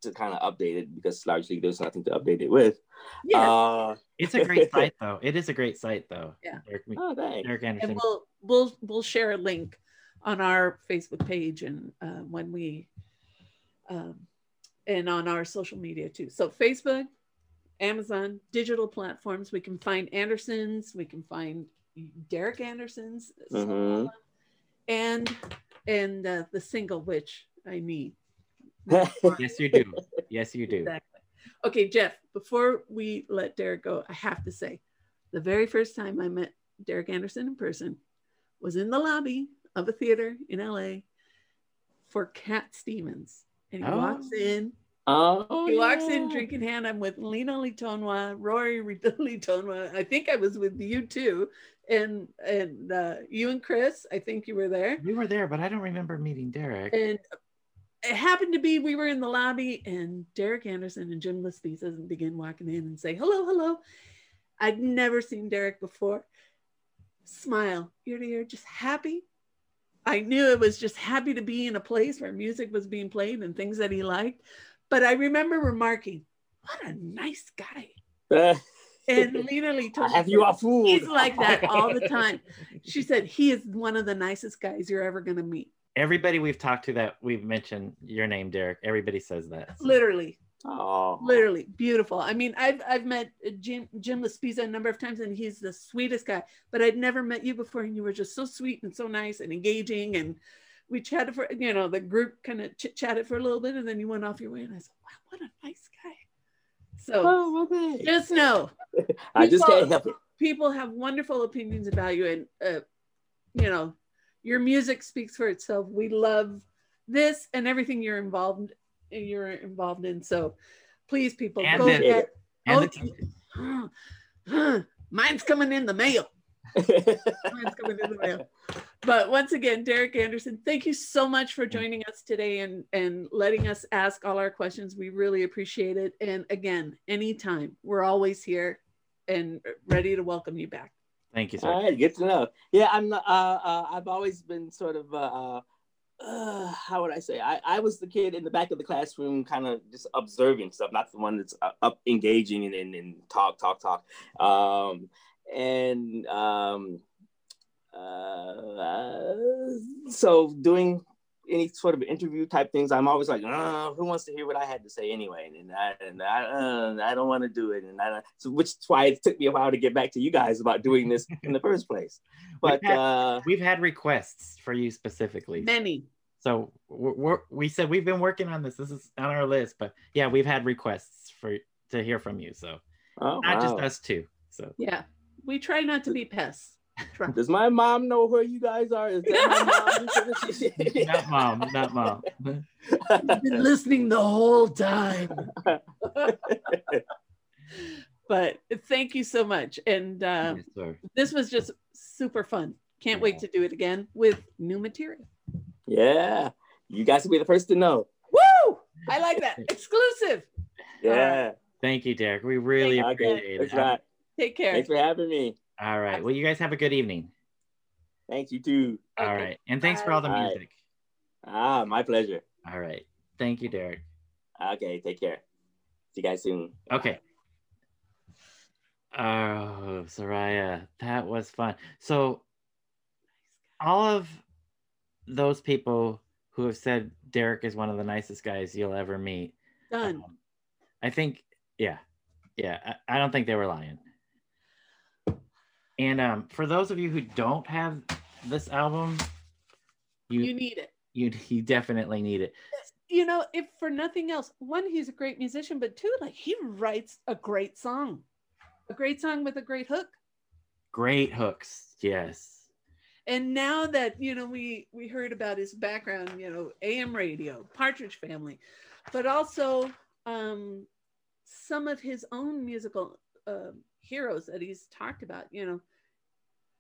to kind of update it because largely there's nothing to update it with. Yeah. Uh, *laughs* It's a great site though. It is a great site though. Yeah. Derek, oh, thanks. Derek Anderson. and we'll we'll we'll share a link on our Facebook page and uh, when we um, and on our social media too. So Facebook, Amazon, digital platforms. We can find Andersons. We can find Derek Andersons, Mhm. and and uh, the single which I need. *laughs* yes, you do. Yes, you do. Exactly. Okay, Jeff, before we let Derek go, I have to say the very first time I met Derek Anderson in person was in the lobby of a theater in LA for Cat Stevens. And he Oh. walks in, oh, he walks in yeah. drinking hand. I'm with Lena Litonwa, Rory *laughs* Litonwa. I think I was with you too. And and uh, you and Chris, I think you were there. You were there, but I don't remember meeting Derek. And it happened to be we were in the lobby and Derek Anderson and Jim Laspisa begin walking in and say, hello, hello. I'd never seen Derek before. Smile, ear to ear, just happy. I knew it was just happy to be in a place where music was being played and things that he liked. But I remember remarking, what a nice guy. *laughs* And Lena Lee I told have me, you all fool. he's like that *laughs* all the time. She said, he is one of the nicest guys you're ever going to meet. Everybody we've talked to that we've mentioned your name, Derek. Everybody says that. Literally. Oh, literally beautiful. I mean, I've I've met Jim Jim Laspisa a number of times, and he's the sweetest guy. But I'd never met you before, and you were just so sweet and so nice and engaging. And we chatted for you know the group kind of chit chatted for a little bit, and then you went off your way. And I said, "Wow, what a nice guy." So Oh, well, just know *laughs* I just people- can't help it. people have wonderful opinions about you, and uh, you know your music speaks for itself. We love this and everything you're involved you're involved in. So please, people, And go the- get. And Oh, the- *gasps* Mine's coming in the mail. Mine's coming in the mail. But once again, Derek Anderson, thank you so much for joining us today and and letting us ask all our questions. We really appreciate it. And again, anytime, we're always here and ready to welcome you back. Thank you, sir. All right, good to know. Yeah, I'm. not- Uh, uh, I've always been sort of. Uh, uh, how would I say? I, I was the kid in the back of the classroom, kind of just observing stuff, not the one that's uh, up engaging and, and, and talk, talk, talk. Um, and um, uh, so doing any sort of interview type things, I'm always like, oh, who wants to hear what I had to say anyway? And I and I, uh, I don't want to do it, and I so which is why it took me a while to get back to you guys about doing this in the first place. *laughs* But We've had- uh, We've had requests for you specifically. Many. So we're, we're, we said we've been working on this. This is on our list, but yeah, we've had requests for to hear from you. So oh, not just wow. us two. So Yeah. We try not to be pests. Try. Does my mom know where you guys are? Is that *laughs* not my mom, not mom. I've been listening the whole time. *laughs* but thank you so much. And uh, Yes, this was just super fun. Can't wait to do it again with new material. yeah, you guys will be the first to know. Woo! I like that. *laughs* Exclusive. Yeah, Thank you, Derek. We really appreciate that's it. right. Take care. Thanks for having me. All right. Well, you guys have a good evening. Thanks you too. All Okay. right. And thanks for all the Bye. music. Ah, my pleasure. All right. Thank you, Derek. Okay, take care. See you guys soon. Okay. Oh, Soraya, that was fun. So, all of those people who have said Derek is one of the nicest guys you'll ever meet, Done. um, I think, yeah, yeah, I, I don't think they were lying. And um, for those of you who don't have this album, you You you, need it. you, definitely need it. You know, if for nothing else, one, he's a great musician, but two, like he writes a great song, a great song with a great hook. Great hooks, yes. And now that you know, we we heard about his background, you know, AM radio, Partridge Family, but also um, some of his own musical uh, heroes that he's talked about. You know,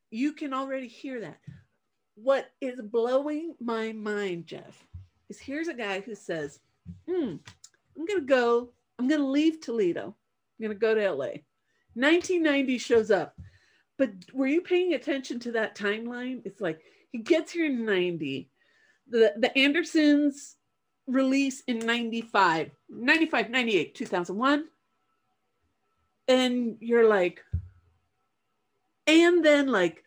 you can already hear that. What is blowing my mind, Jeff, is here's a guy who says, "Hmm, I'm gonna go. I'm gonna leave Toledo. I'm gonna go to LA." 1990 shows up. But were you paying attention to that timeline? It's like he gets here in 90. The, the Andersons release in 95, 95, 98, 2001. And you're like, and then like,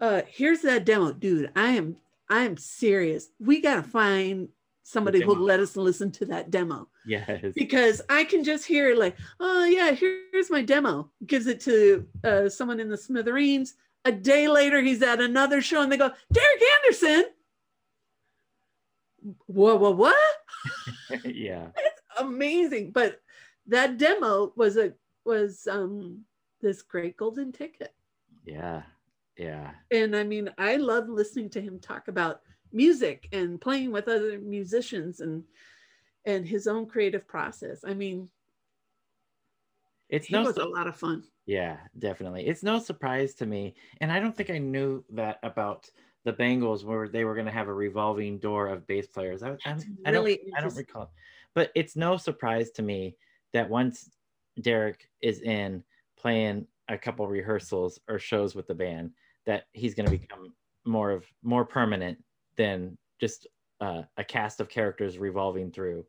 uh, here's that demo, dude. I am, I am serious. We gotta find somebody who'll let us listen to that demo Yes. because I can just hear like, oh yeah, here's my demo. Gives it to uh, someone in the Smithereens. A day later, he's at another show, and they go, Derek Anderson. Whoa, whoa, what? *laughs* yeah. It's Amazing! But that demo was a was um this great golden ticket, Yeah. Yeah. and I mean, I love listening to him talk about music and playing with other musicians and and his own creative process. I mean, It's no was su- a lot of fun. Yeah, definitely. It's no surprise to me. And I don't think I knew that about the Bangles where they were going to have a revolving door of bass players. I, I, That's I don't I don't recall. But it's no surprise to me that once Derek is in playing a couple rehearsals or shows with the band that he's going to become more of more permanent than just uh, a cast of characters revolving through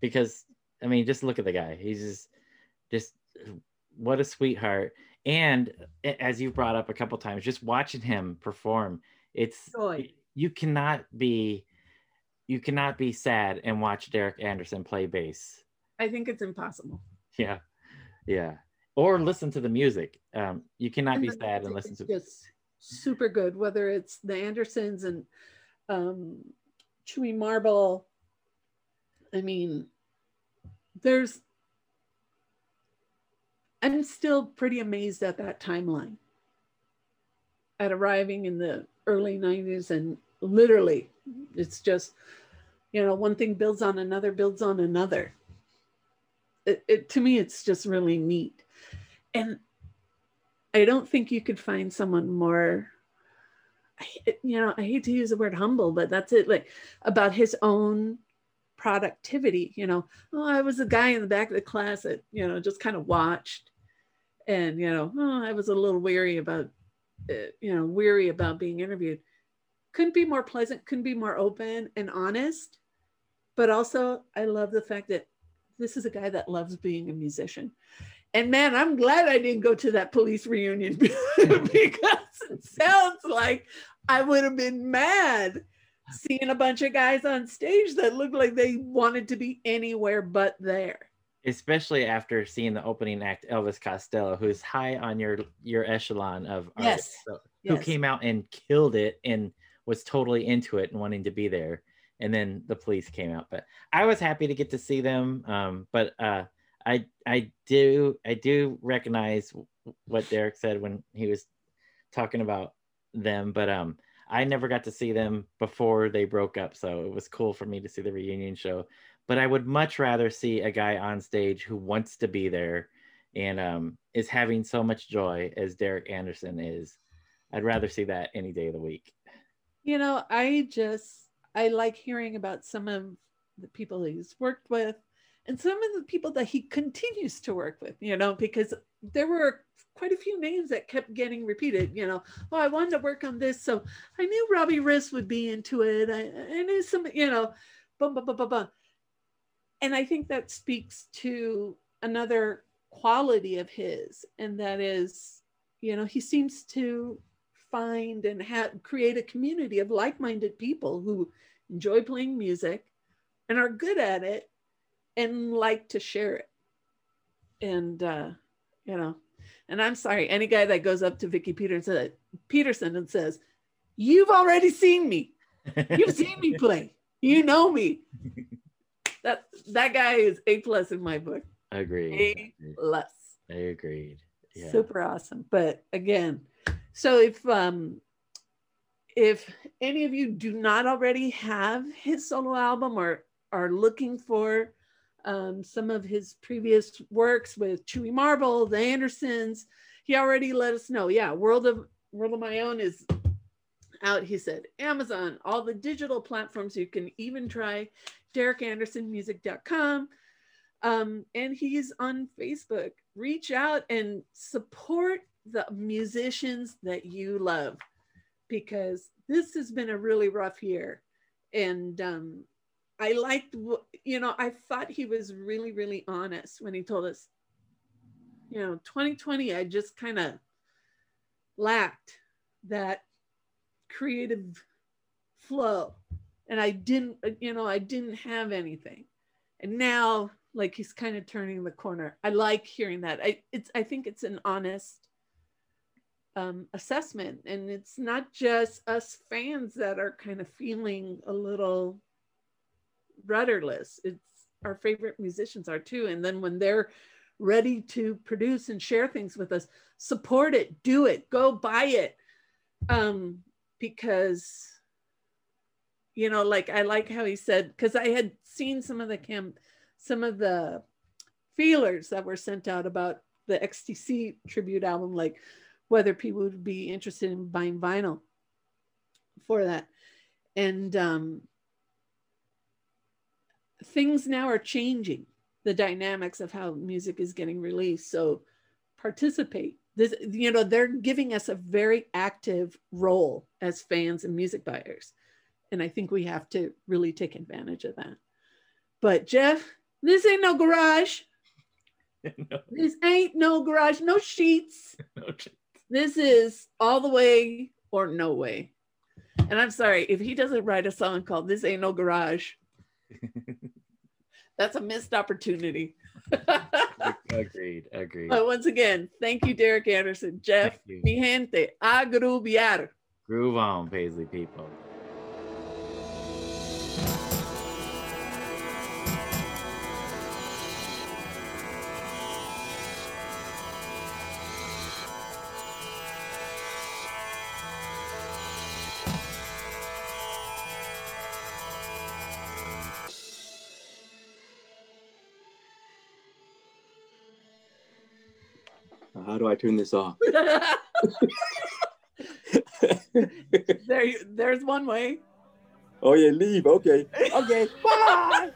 because I mean just look at the guy he's just just what a sweetheart and as you brought up a couple times just watching him perform it's Joy. you cannot be you cannot be sad and watch Derek Anderson play bass I think it's impossible. Yeah yeah or listen to the music um you cannot And be sad and listen to just super good, whether it's the Andersons and um, Chewy Marble. I mean, there's. I'm still pretty amazed at that timeline. At arriving in the early 90s, and literally, it's just, you know, one thing builds on another, builds on another. It, it, to me, it's just really neat. And I don't think you could find someone more, you know, I hate to use the word humble, but that's it, like about his own productivity. You know, oh, I was a guy in the back of the class that, you know, just kind of watched. And, you know, oh, I was a little weary about, uh, you know, weary about being interviewed. Couldn't be more pleasant, couldn't be more open and honest. But also, I love the fact that this is a guy that loves being a musician. And man, I'm glad I didn't go to that police reunion *laughs* because it sounds like I would have been mad seeing a bunch of guys on stage that looked like they wanted to be anywhere but there. Especially after seeing the opening act, Elvis Costello, who's high on your your echelon of Yes. artists, so- who came out and killed it and was totally into it and wanting to be there. And then the police came out, but I was happy to get to see them. Um, but uh, I I do I do recognize what Derek said when he was talking about them, but um, I never got to see them before they broke up, so it was cool for me to see the reunion show. But I would much rather see a guy on stage who wants to be there and um, is having so much joy as Derek Anderson is. I'd rather see that any day of the week. You know, I just I like hearing about some of the people he's worked with and some of the people that he continues to work with, you know, because there were quite a few names that kept getting repeated, you know. Oh, I wanted to work on this, so I knew Robbie Rist would be into it. I, I knew some, you know, bum, bum, bum, bum, bum. And I think that speaks to another quality of his, and that is, you know, he seems to find and have create a community of like-minded people who enjoy playing music and are good at it and like to share it. And uh you know and i'm sorry any guy that goes up to vicki peterson peterson and says you've already seen me. You've seen me *laughs* play. You know me. That that guy is a plus in my book. Agreed. a plus. I agreed. Yeah. super awesome. But again so if um if any of you do not already have his solo album or are looking for um, some of his previous works with chewy marble the andersons he already let us know. Yeah world of world of my own is out he said. Amazon all the digital platforms you can even try. Derekandersonmusic.com um, and he's on Facebook. Reach out and support the musicians that you love because this has been a really rough year. And um, I liked, you know, I thought he was really, really honest when he told us, you know, 2020, I just kind of lacked that creative flow. And I didn't, you know, I didn't have anything and now like he's kind of turning the corner i like hearing that i it's i think it's an honest um, assessment. And it's not just us fans that are kind of feeling a little rudderless. It's our favorite musicians are too. And then when they're ready to produce and share things with us support it do it go buy it. Um because you know like i like how he said because i had seen some of the camp some of the feelers that were sent out about the xtc tribute album like whether people would be interested in buying vinyl for that. And um things now are changing the dynamics of how music is getting released. So participate. This you know they're giving us a very active role as fans and music buyers. And I think we have to really take advantage of that. But Jeff, this ain't no garage. *laughs* no, This ain't no garage, no sheets. *laughs* no ch- This is all the way or no way. And I'm sorry if he doesn't write a song called This Ain't No Garage. *laughs* That's a missed opportunity. *laughs* agreed. Agreed. but once again, thank you, Derek Anderson. Jeff, you. mi gente, agrubiar. Groove on, Paisley people. Do I turn this off? *laughs* *laughs* there, you- there's one way. oh yeah, leave. Okay. Okay. *laughs* Bye.